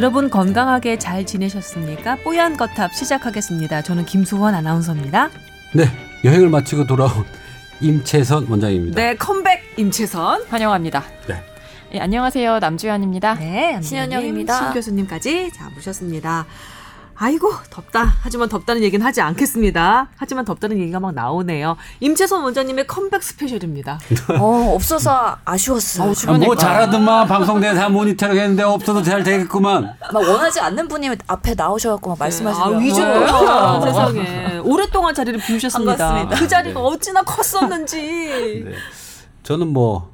여러분 건강하게 잘 지내셨습니까? 뽀얀 거탑 시작하겠습니다. 저는 김소원 아나운서입니다. 네, 여행을 마치고 돌아온 임채선 원장입니다. 네, 컴백 임채선. 환영합니다. 네. 예, 안녕하세요. 남주현입니다. 네, 신현영입니다. 신 교수님까지 자 모셨습니다. 아이고 덥다. 하지만 덥다는 얘기는 하지 않겠습니다. 하지만 덥다는 얘기가 막 나오네요. 임채선 원장님의 컴백 스페셜입니다. 어, 없어서 아쉬웠어요. 아, 뭐 잘하더만 방송대사 모니터링 했는데 없어도 잘 되겠구만. 막 원하지 않는 분이 앞에 나오셔갖고 막 말씀하시고요. 아, 위조. 네. 아, 세상에. 오랫동안 자리를 비우셨습니다. 반갑습니다. 그 자리가 네. 어찌나 컸었는지. 네. 저는 뭐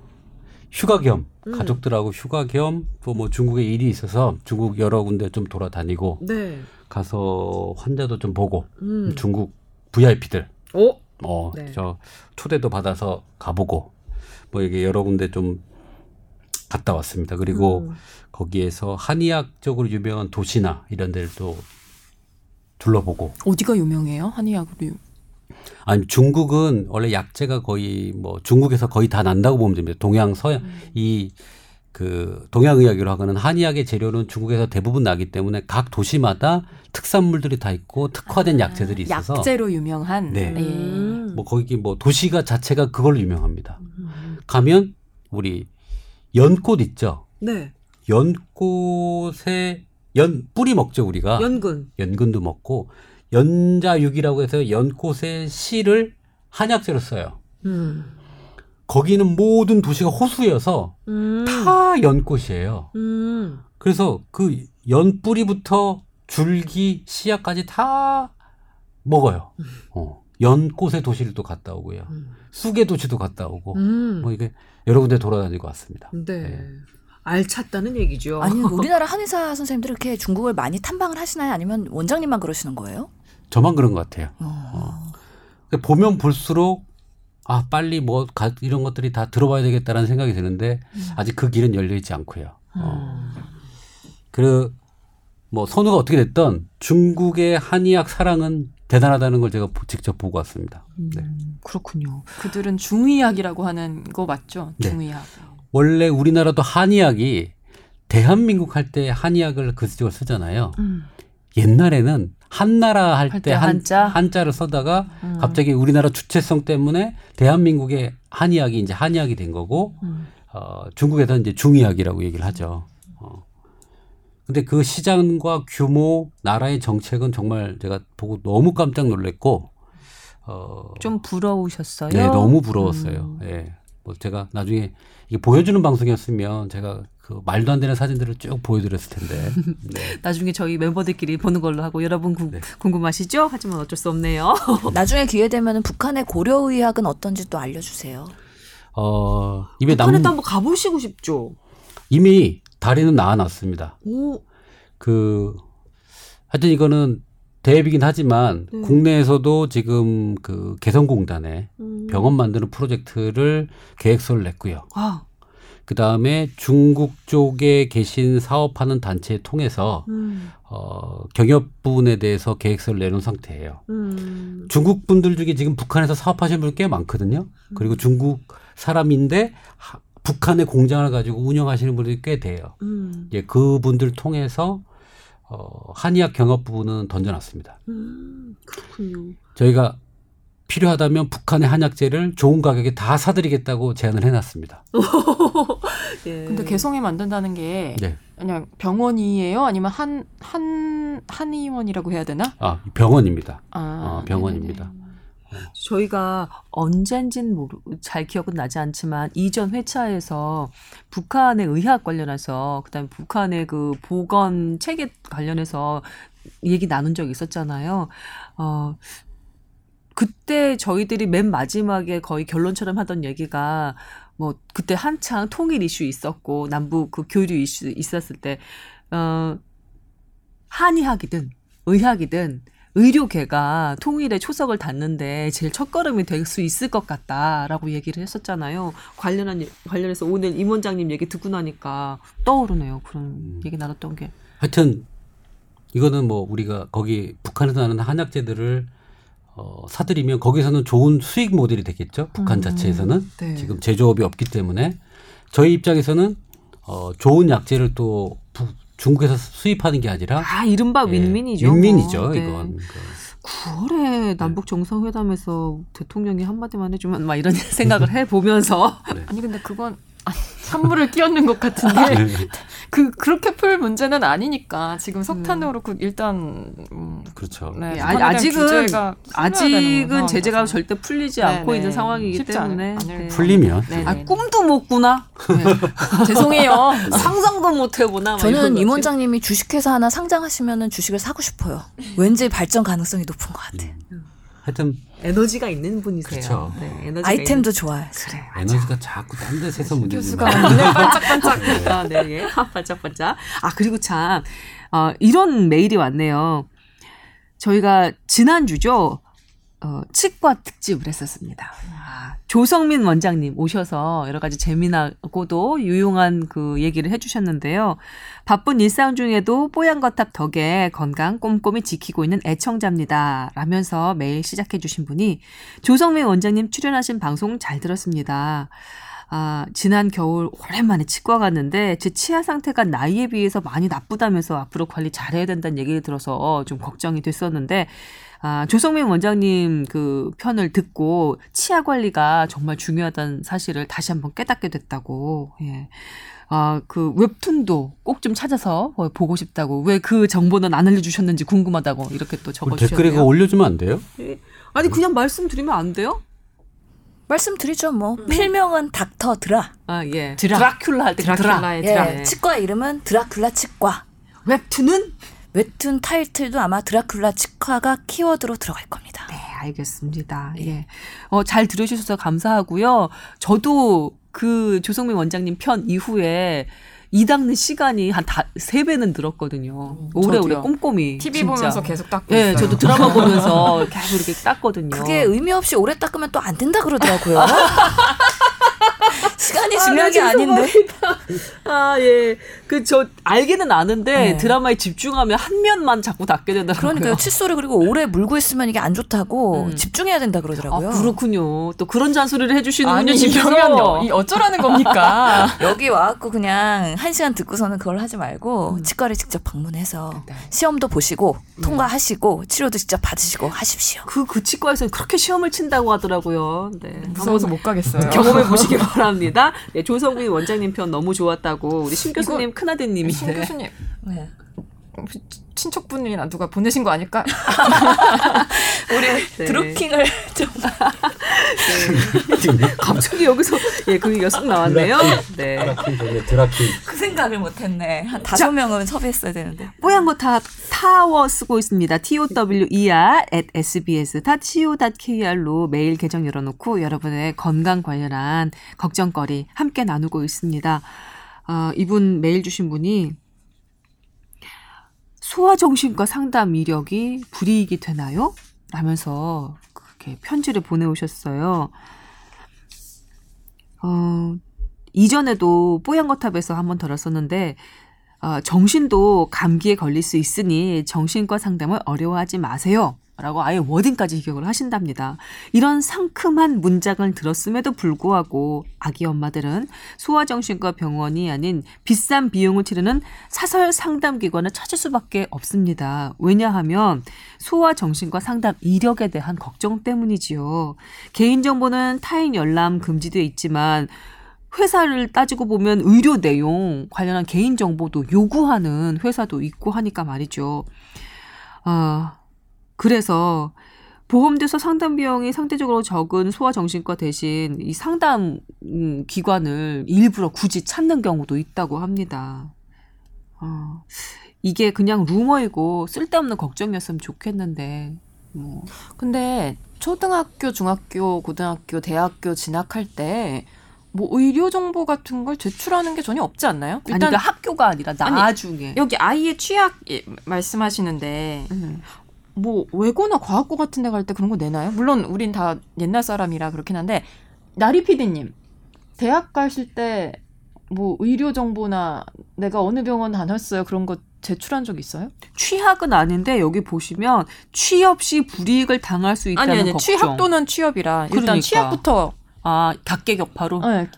휴가 겸 음. 가족들하고 휴가 겸 또 뭐 중국에 일이 있어서 중국 여러 군데 좀 돌아다니고 네. 가서 환자도 좀 보고 음. 중국 VIP들 오. 어, 네. 저 초대도 받아서 가보고 뭐 이게 여러 군데 좀 갔다 왔습니다. 그리고 음. 거기에서 한의학적으로 유명한 도시나 이런 데를 또 둘러보고 어디가 유명해요? 한의학으로. 유- 아니 중국은 원래 약재가 거의 뭐 중국에서 거의 다 난다고 보면 됩니다. 동양 서양 이 그 동양의학으로 하고는 한의학의 재료는 중국에서 대부분 나기 때문에 각 도시마다 특산물들이 다 있고 특화된 약재들이 있어서 약재로 유명한. 네. 예. 음. 뭐 거기 뭐 도시가 자체가 그걸로 유명합니다. 음. 가면 우리 연꽃 있죠. 네. 연꽃에 연 뿌리 먹죠 우리가 연근. 연근도 먹고 연자육이라고 해서 연꽃의 씨를 한약재로 써요. 음. 거기는 모든 도시가 호수여서 음. 다 연꽃이에요. 음. 그래서 그 연뿌리부터 줄기, 씨앗까지 다 먹어요. 어. 연꽃의 도시를 또 갔다 오고요. 음. 쑥의 도시도 갔다 오고 음. 뭐 이게 여러 군데 돌아다니고 왔습니다. 네. 네. 알찼다는 얘기죠. 아니, 우리나라 한의사 선생님들 이렇게 중국을 많이 탐방을 하시나요? 아니면 원장님만 그러시는 거예요? 저만 그런 것 같아요. 어. 그러니까 보면 볼수록 아 빨리 뭐 가- 이런 것들이 다 들어봐야 되겠다라는 생각이 드는데 아직 그 길은 열려 있지 않고요. 어. 음. 그뭐 선우가 어떻게 됐던 중국의 한의학 사랑은 대단하다는 걸 제가 보- 직접 보고 왔습니다. 네. 음, 그렇군요. 그들은 중의학이라고 하는 거 맞죠? 네. 중의학. 원래 우리나라도 한의학이 대한민국 할 때 한의학을 그 지적을 쓰잖아요. 음. 옛날에는 한나라 할할때 한, 한자? 한자를 써다가 음. 갑자기 우리나라 주체성 때문에 대한민국의 한의학이 이제 한의학이 된 거고 음. 어, 중국에서 이제 중의학이라고 얘기를 하죠. 어. 근데 그 시장과 규모, 나라의 정책은 정말 제가 보고 너무 깜짝 놀랐고, 어, 좀 부러우셨어요? 네, 너무 부러웠어요. 음. 예. 뭐 제가 나중에 이게 보여주는 방송이었으면 제가 그 말도 안 되는 사진들을 쭉 보여드렸을 텐데. 네. 나중에 저희 멤버들끼리 보는 걸로 하고 여러분 구- 네. 궁금하시죠? 하지만 어쩔 수 없네요. 나중에 기회 되면 북한의 고려 의학은 어떤지 또 알려주세요. 어, 입에 북한에도 남, 한번 가보시고 싶죠. 이미 다리는 나아놨습니다. 오, 그 하여튼 이거는 대앱이긴 하지만 네. 국내에서도 지금 그 개성공단에 음. 병원 만드는 프로젝트를 계획서를 냈고요. 아, 그 다음에 중국 쪽에 계신 사업하는 단체 통해서 음, 어, 경협 부분에 대해서 계획서를 내놓은 상태예요. 음, 중국 분들 중에 지금 북한에서 사업하시는 분들 꽤 많거든요. 그리고 중국 사람인데 하- 북한의 공장을 가지고 운영하시는 분들이 꽤 돼요. 음, 예, 그분들 통해서 어, 한의학 경업 부분은 던져놨습니다. 음, 그렇군요. 저희가 필요하다면 북한의 한약재를 좋은 가격에 다 사드리겠다고 제안을 해놨습니다. 예. 근데 개성에 만든다는 게 네. 그냥 병원이에요? 아니면 한, 한, 한의원이라고 해야 되나? 아, 병원입니다. 아, 아, 병원입니다. 저희가 언젠진 모르, 잘 기억은 나지 않지만 이전 회차에서 북한의 의학 관련해서 그다음에 북한의 그 보건 체계 관련해서 얘기 나눈 적이 있었잖아요. 어 그때 저희들이 맨 마지막에 거의 결론처럼 하던 얘기가 뭐 그때 한창 통일 이슈 있었고 남북 그 교류 이슈 있었을 때 어 한의학이든 의학이든 의료계가 통일의 초석을 닿는데 제일 첫걸음이 될 수 있을 것 같다라고 얘기를 했었잖아요. 관련한 예- 관련해서 오늘 임 원장님 얘기 듣고 나니까 떠오르네요. 그런 음. 얘기 나눴던 게. 하여튼 이거는 뭐 우리가 거기 북한에서 나는 한약재들을 어, 사들이면 거기서는 좋은 수익 모델이 되겠죠. 북한 음, 자체에서는 네. 지금 제조업이 없기 때문에 저희 입장에서는 어, 좋은 약재를 또 부- 중국에서 수입하는 게 아니라 아 이른바 예, 윈민이죠. 윈민이죠. 뭐. 네. 이건. 그 9월에 남북 정상회담에서 대통령이 한마디만 해주면 막 이런 생각을 해 보면서 아니 근데 그건 산물을 끼얹는 것 같은데 네. 그 그렇게 풀 문제는 아니니까 지금 석탄도 그렇고 일단 음, 그렇죠. 네, 아직- 대한 아직은- 아직은 제재가 상황이라서. 절대 풀리지 네, 않고 네. 있는 상황이기 때문에 네. 풀리면 네, 아 네. 꿈도 못 꾸나 네. 죄송해요. 상상도 못 해보나 저는. 임 원장님이 주식회사 하나 상장하시면은 주식을 사고 싶어요. 왠지 발전 가능성이 높은 것 같아요. 하여튼 에너지가 있는 분이세요. 그렇죠. 네, 에너지가 아이템도 좋아요. 그래. 에너지가 자꾸 딴데 새서 문제 교수가 눈을 반짝반짝. 아, 네, 예. 반짝반짝. 아, 그리고 참, 어, 이런 메일이 왔네요. 저희가 지난주죠, 어, 치과 특집을 했었습니다. 아, 조성민 원장님 오셔서 여러 가지 재미나고도 유용한 그 얘기를 해주셨는데요. 바쁜 일상 중에도 뽀얀 거탑 덕에 건강 꼼꼼히 지키고 있는 애청자입니다. 라면서 메일 시작해주신 분이 조성민 원장님 출연하신 방송 잘 들었습니다. 아, 지난 겨울 오랜만에 치과 갔는데 제 치아 상태가 나이에 비해서 많이 나쁘다면서 앞으로 관리 잘해야 된다는 얘기를 들어서 좀 걱정이 됐었는데 아, 조성민 원장님 그 편을 듣고 치아 관리가 정말 중요하다는 사실을 다시 한번 깨닫게 됐다고. 예. 아, 그 웹툰도 꼭 좀 찾아서 어, 보고 싶다고. 왜 그 정보는 안 알려주셨는지 궁금하다고 이렇게 또 적어 댓글에 그거 주셨네요. 올려주면 안 돼요? 아니 그냥 말씀드리면 안 돼요? 말씀드리죠 뭐 필명은 닥터 드라. 아 예. 드라. 큘라 할 때 드라. 드라큘라의 예, 드라. 치과 이름은 드라큘라 치과. 웹툰은 웹툰 타이틀도 아마 드라큘라 치과가 키워드로 들어갈 겁니다. 네, 알겠습니다. 예. 어, 잘 들으셔서 감사하고요. 저도 그 조성민 원장님 편 이후에 이 닦는 시간이 한 다, 세 배는 늘었거든요. 오래오래 저도요. 꼼꼼히. TV 진짜. 보면서 계속 닦고 예, 있어요. 저도 드라마 보면서 계속 이렇게 닦거든요. 그게 의미 없이 오래 닦으면 또 안 된다 그러더라고요. 시간이 중요한 게 아, 네, 아닌데. 아, 예. 그, 저, 알기는 아는데, 네. 드라마에 집중하면 한 면만 자꾸 닦게 되더라고요. 그러니까요. 칫솔을 그리고 오래 물고 있으면 이게 안 좋다고 음. 집중해야 된다 아, 그러더라고요. 그렇군요. 또 그런 잔소리를 해주시는군요. 이러면 이 어쩌라는 겁니까? 여기 와갖고 그냥 한 시간 듣고서는 그걸 하지 말고 치과를 직접 방문해서 네. 시험도 보시고 통과하시고 치료도 직접 받으시고 하십시오. 그, 그 치과에서는 그렇게 시험을 친다고 하더라고요. 네. 무서워서 못 가겠어요. 경험해 보시기 바랍니다. 네, 조성민 원장님 편 너무 좋았다고 우리 신 교수님 신 큰아드님인데 교수님. 네. 친척분이나 누가 보내신 거 아닐까? 우리 네. 드루킹을 좀 갑자기 여기서 예, 그 얘기가 쑥 나왔네요. 네. 그 생각을 못했네. 한 다섯 명은 섭외했어야 되는데. 뽀얀거탑 타워 쓰고 있습니다. tower at sbs.co.kr로 메일 계정 열어놓고 여러분의 건강 관련한 걱정거리 함께 나누고 있습니다. 아, 이분 메일 주신 분이 소아정신과 상담 이력이 불이익이 되나요? 라면서 그렇게 편지를 보내오셨어요. 어, 이전에도 뽀얀거탑에서 한번 들었었는데 어, 정신도 감기에 걸릴 수 있으니 정신과 상담을 어려워하지 마세요. 라고 아예 워딩까지 기억을 하신답니다. 이런 상큼한 문장을 들었음에도 불구하고 아기 엄마들은 소아정신과 병원이 아닌 비싼 비용을 치르는 사설 상담 기관을 찾을 수밖에 없습니다. 왜냐하면 소아정신과 상담 이력에 대한 걱정 때문이지요. 개인정보는 타인 열람 금지되어 있지만 회사를 따지고 보면 의료 내용 관련한 개인 정보도 요구하는 회사도 있고 하니까 말이죠. 아, 그래서 보험돼서 상담 비용이 상대적으로 적은 소아정신과 대신 이 상담 음, 기관을 일부러 굳이 찾는 경우도 있다고 합니다. 어, 이게 그냥 루머이고 쓸데없는 걱정이었으면 좋겠는데 뭐 근데 초등학교, 중학교, 고등학교, 대학교 진학할 때 뭐 의료 정보 같은 걸 제출하는 게 전혀 없지 않나요? 아니 그러니까 학교가 아니라 나중에 여기 아이의 취약 예, 말씀하시는데 음. 뭐 외고나 과학고 같은 데 갈 때 그런 거 내나요? 물론 우린 다 옛날 사람이라 그렇긴 한데 나리 PD님 대학 가실 때 뭐 의료 정보나 내가 어느 병원 다녔어요 그런 거 제출한 적 있어요? 취학은 아닌데 여기 보시면 취업 시 불이익을 당할 수 있다는 아니 아니 걱정. 취학 또는 취업이라 일단 그러니까. 취약부터 아 각계격파로. 네.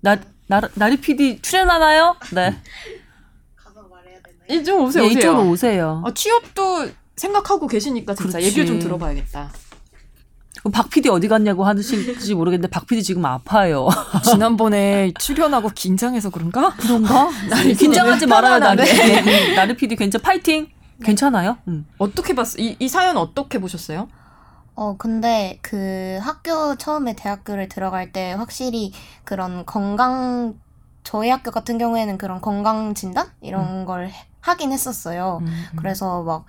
나, 나 나리 PD 출연하나요? 네. 이좀 오세요, 예, 오세요. 이쪽으로 오세요. 아, 취업도 생각하고 계시니까 진짜 그렇지. 얘기를 좀 들어봐야겠다. 박 PD 어디 갔냐고 하실지 모르겠는데 박 PD 지금 아파요. 지난번에 출연하고 긴장해서 그런가? 그런가? 긴장하지 말아요. 편안하네. 음, 나리 PD 괜찮 파이팅. 괜찮아요? 음. 어떻게 봤어? 이, 이 사연 어떻게 보셨어요? 어, 근데 그 학교 처음에 대학교를 들어갈 때 확실히 그런 건강, 저희 학교 같은 경우에는 그런 건강 진단? 이런 걸 해- 하긴 했었어요. 음. 그래서 막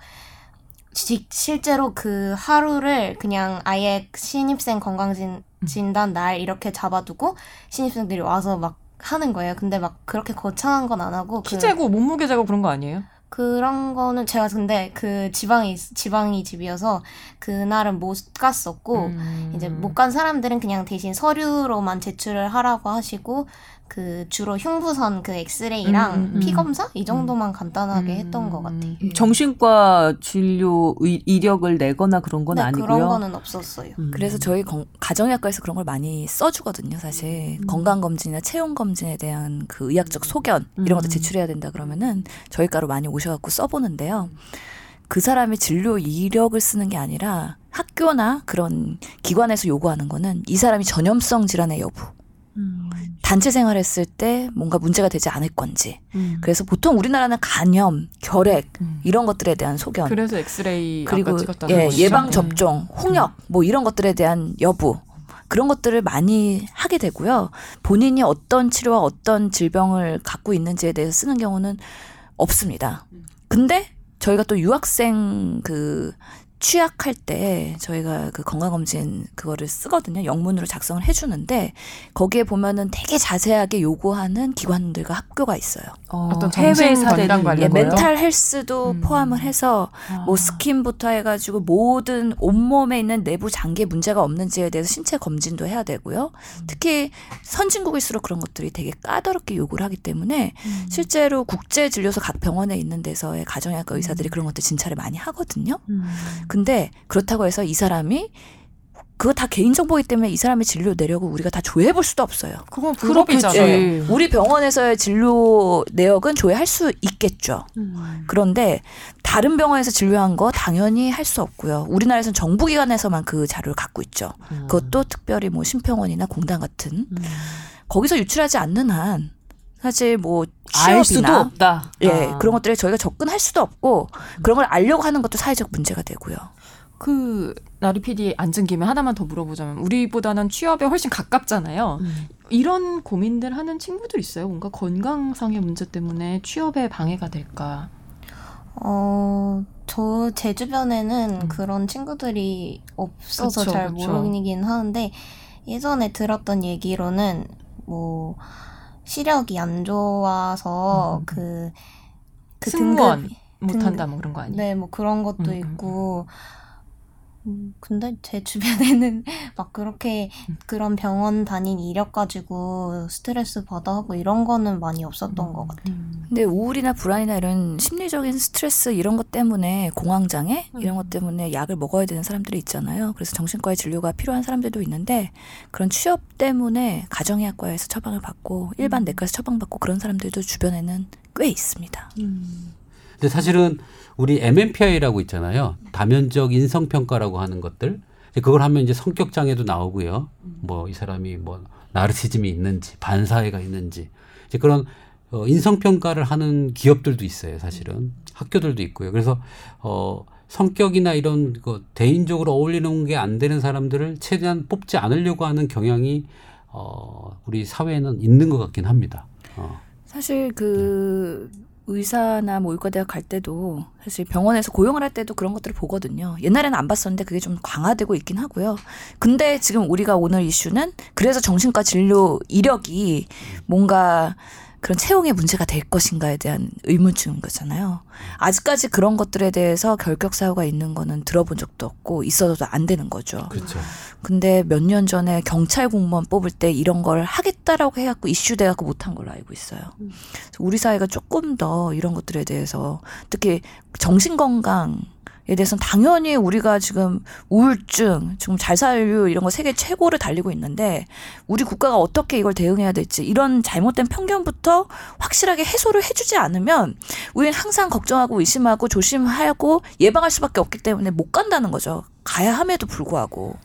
지- 실제로 그 하루를 그냥 아예 신입생 건강 진, 진단 날 이렇게 잡아두고 신입생들이 와서 막 하는 거예요. 근데 막 그렇게 거창한 건 안 하고 키 그- 재고 몸무게 재고 그런 거 아니에요? 그런 거는 제가 근데 그 지방이 지방이 집이어서 그날은 못 갔었고 음. 이제 못 간 사람들은 그냥 대신 서류로만 제출을 하라고 하시고 그 주로 흉부선 그 엑스레이랑 음, 음, 음. 피 검사 이 정도만 간단하게 했던 것 같아요. 음. 정신과 진료 의, 이력을 내거나 그런 건 네, 아니고요. 그런 거는 없었어요. 음. 그래서 저희 건- 가정의학과에서 그런 걸 많이 써주거든요, 사실. 음. 건강 검진이나 체온 검진에 대한 그 의학적 소견, 이런 것도 음. 제출해야 된다 그러면은 저희 과로 많이 오셔갖고 써보는데요. 그 사람의 진료 이력을 쓰는 게 아니라 학교나 그런 기관에서 요구하는 거는 이 사람이 전염성 질환의 여부, 음. 단체 생활했을 때 뭔가 문제가 되지 않을 건지. 음. 그래서 보통 우리나라는 간염, 결핵, 음. 이런 것들에 대한 소견. 그래서 엑스레이 그리고 예? 예방 네. 접종, 홍역 뭐 이런 것들에 대한 여부 그런 것들을 많이 하게 되고요. 본인이 어떤 치료와 어떤 질병을 갖고 있는지에 대해서 쓰는 경우는 없습니다. 근데 저희가 또 유학생 그 취약할 때 저희가 그 건강검진 그거를 쓰거든요. 영문으로 작성을 해주는데 거기에 보면은 되게 자세하게 요구하는 기관들과 학교가 있어요. 어, 어떤 해외 관련 예? 멘탈 헬스도 음. 포함을 해서 뭐 아. 스킨부터 해가지고 모든 온몸에 있는 내부 장기에 문제가 없는지에 대해서 신체 검진도 해야 되고요. 특히 선진국일수록 그런 것들이 되게 까다롭게 요구를 하기 때문에 음. 실제로 국제 진료소 각 병원에 있는 데서의 가정의학과 의사들이 그런 것들 진찰을 많이 하거든요. 음. 근데 그렇다고 해서 이 사람이 그거 다 개인정보이기 때문에 이 사람의 진료 내력을 우리가 다 조회해 볼 수도 없어요. 그건. 불법이잖아요. 우리 병원에서의 진료 내역은 조회할 수 있겠죠. 음. 그런데 다른 병원에서 진료한 거 당연히 할 수 없고요. 우리나라에서는 정부기관에서만 그 자료를 갖고 있죠. 음. 그것도 특별히 뭐 심평원이나 공단 같은 음. 거기서 유출하지 않는 한 사실 뭐알 수도 취업이나 없다. 예 아. 그런 것들에 저희가 접근할 수도 없고 그런 걸 알려고 하는 것도 사회적 문제가 되고요. 그 나리 PD 앉은 김에 하나만 더 물어보자면 우리보다는 취업에 훨씬 가깝잖아요. 음. 이런 고민들 하는 친구들 있어요. 뭔가 건강상의 문제 때문에 취업에 방해가 될까. 어, 저 제 주변에는 음. 그런 친구들이 없어서 그쵸, 잘 그쵸. 모르긴 하는데 예전에 들었던 얘기로는 뭐 시력이 안 좋아서 음. 그, 그 승무원 등급이- 못한다 뭐 그런 거 아니에요? 네, 뭐 그런 것도 음, 음, 있고. 음, 근데 제 주변에는 막 그렇게 음. 그런 병원 다닌 이력 가지고 스트레스 받아 하고 이런 거는 많이 없었던 것 같아요. 음. 근데 우울이나 불안이나 이런 심리적인 스트레스 이런 것 때문에 공황장애 이런 것 때문에 약을 먹어야 되는 사람들이 있잖아요. 그래서 정신과의 진료가 필요한 사람들도 있는데 그런 취업 때문에 가정의학과에서 처방을 받고 일반 내과에서 처방받고 그런 사람들도 주변에는 꽤 있습니다. 음. 근데 사실은 우리 MMPI라고 있잖아요. 다면적 인성 평가라고 하는 것들. 그걸 하면 이제 성격 장애도 나오고요. 뭐 이 사람이 뭐 나르시즘이 있는지 반사회가 있는지 이제 그런 어, 인성 평가를 하는 기업들도 있어요. 사실은 학교들도 있고요. 그래서 어 성격이나 이런 거 대인적으로 어울리는 게 안 되는 사람들을 최대한 뽑지 않으려고 하는 경향이 어 우리 사회에는 있는 것 같긴 합니다. 어. 사실 그 의사나 뭐 의과대학 갈 때도 사실 병원에서 고용을 할 때도 그런 것들을 보거든요. 옛날에는 안 봤었는데 그게 좀 강화되고 있긴 하고요. 근데 지금 우리가 오늘 이슈는 그래서 정신과 진료 이력이 뭔가 그런 채용에 문제가 될 것인가에 대한 의문쯤인 거잖아요. 아직까지 그런 것들에 대해서 결격 사유가 있는 거는 들어본 적도 없고 있어도 안 되는 거죠. 그렇죠. 근데 몇 년 전에 경찰 공무원 뽑을 때 이런 걸 하겠다라고 해갖고 이슈돼갖고 못한 걸로 알고 있어요. 우리 사회가 조금 더 이런 것들에 대해서 특히 정신건강 대해서는 당연히 우리가 지금 우울증, 지금 잘살류 이런 거 세계 최고를 달리고 있는데 우리 국가가 어떻게 이걸 대응해야 될지 이런 잘못된 편견부터 확실하게 해소를 해주지 않으면 우리는 항상 걱정하고 의심하고 조심하고 예방할 수밖에 없기 때문에 못 간다는 거죠. 가야 함에도 불구하고.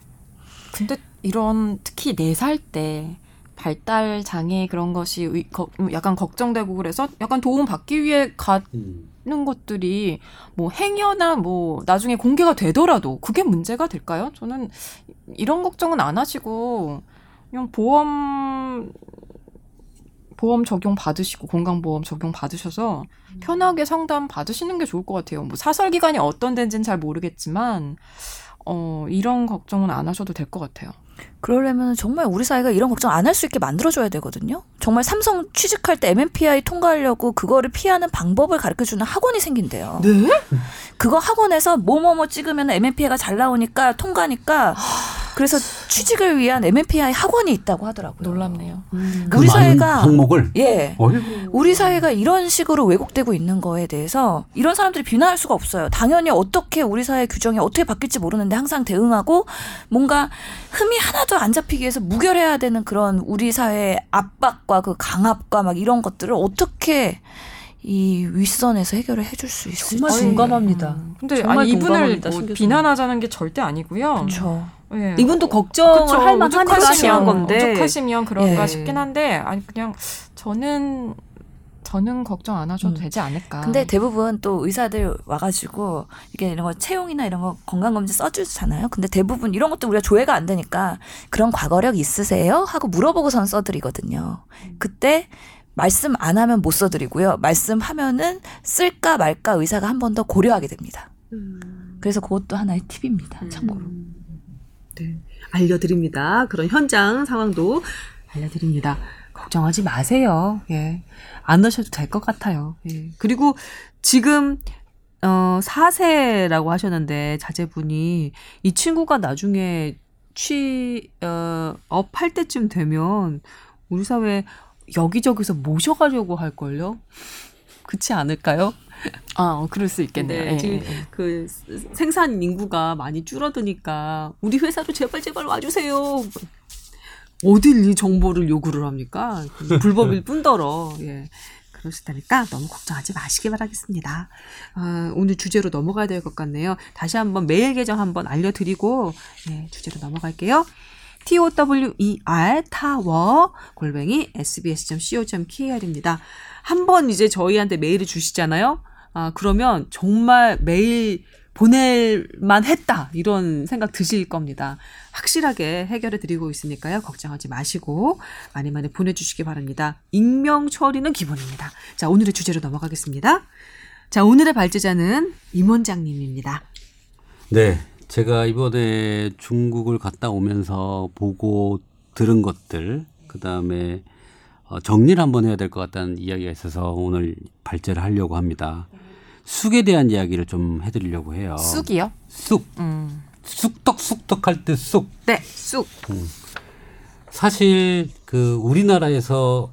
근데 이런 특히 네 살 때 발달 장애 그런 것이 의- 거- 약간 걱정되고 그래서 약간 도움 받기 위해 가 음. 는 것들이 뭐 행여나 뭐 나중에 공개가 되더라도 그게 문제가 될까요? 저는 이런 걱정은 안 하시고 그냥 보험 보험 적용 받으시고 건강보험 적용 받으셔서 편하게 상담 받으시는 게 좋을 것 같아요. 뭐 사설 기간이 어떤 데인지는 잘 모르겠지만 어 이런 걱정은 안 하셔도 될 것 같아요. 그러려면 정말 우리 사회가 이런 걱정 안 할 수 있게 만들어줘야 되거든요. 정말 삼성 취직할 때 MMPI 통과하려고 그거를 피하는 방법을 가르쳐주는 학원이 생긴대요. 네? 그거 학원에서 뭐뭐뭐 찍으면 MMPI가 잘 나오니까 통과니까 그래서 취직을 위한 MMPI 학원이 있다고 하더라고요. 놀랍네요. 그 우리 많은 사회가- 항목을 예. 어이구. 우리 사회가 이런 식으로 왜곡되고 있는 거에 대해서 이런 사람들이 비난할 수가 없어요. 당연히 어떻게 우리 사회 규정이 어떻게 바뀔지 모르는데 항상 대응하고 뭔가 흠이 하나도 안 잡히기 위해서 무결해야 되는 그런 우리 사회의 압박과 그 강압과 막 이런 것들을 어떻게 이 윗선에서 해결을 해줄 수 있을지. 정말 공감합니다. 음. 근데 정말 아니 이분을 뭐. 비난하자는 게 절대 아니고요. 그렇죠. 예. 이분도 걱정을 그쵸. 할 하시는 건데. 오죽하시면 그런가 예. 싶긴 한데 아니 그냥 저는 저는 걱정 안 하셔도 음. 되지 않을까. 근데 대부분 또 의사들 와가지고 이게 이런 거 채용이나 이런 거 건강검진 써주잖아요. 근데 대부분 이런 것도 우리가 조회가 안 되니까 그런 과거력 있으세요? 하고 물어보고선 써드리거든요. 그때 말씀 안 하면 못 써드리고요. 말씀하면은 쓸까 말까 의사가 한 번 더 고려하게 됩니다. 그래서 그것도 하나의 팁입니다. 참고로. 네, 알려드립니다. 그런 현장 상황도 알려드립니다. 걱정하지 마세요. 예. 안 하셔도 될 것 같아요. 예. 그리고 지금 어 4세라고 하셨는데 자제분이 이 친구가 나중에 취업 할 때쯤 되면 우리 사회 여기저기서 모셔가려고 할 걸요. 그렇지 않을까요? 아 어, 그럴 수 있겠네요. 네, 예, 지금 예, 예. 그 생산 인구가 많이 줄어드니까 우리 회사로 제발 제발 와주세요. 어딜 이 정보를 요구를 합니까? 불법일 뿐더러 예. 그러시다니까 너무 걱정하지 마시기 바라겠습니다. 아, 오늘 주제로 넘어가야 될 것 같네요. 다시 한번 메일 계정 한번 알려드리고 예, 주제로 넘어갈게요. tower 타워 골뱅이 sbs.co.kr입니다. 한번 이제 저희한테 메일을 주시잖아요. 아 그러면 정말 메일 보낼만 했다 이런 생각 드실 겁니다. 확실하게 해결해 드리고 있으니까요. 걱정하지 마시고 많이 많이 보내주시기 바랍니다. 익명 처리는 기본입니다. 자 오늘의 주제로 넘어가겠습니다. 자 오늘의 발제자는 임 원장님입니다. 네, 제가 이번에 중국을 갔다 오면서 보고 들은 것들, 그 다음에 어, 정리를 한번 해야 될 것 같다는 이야기가 있어서 오늘 발제를 하려고 합니다. 쑥에 대한 이야기를 좀 해드리려고 해요. 쑥이요? 쑥, 음. 쑥떡 쑥떡 할 때 쑥. 네, 쑥. 사실 그 우리나라에서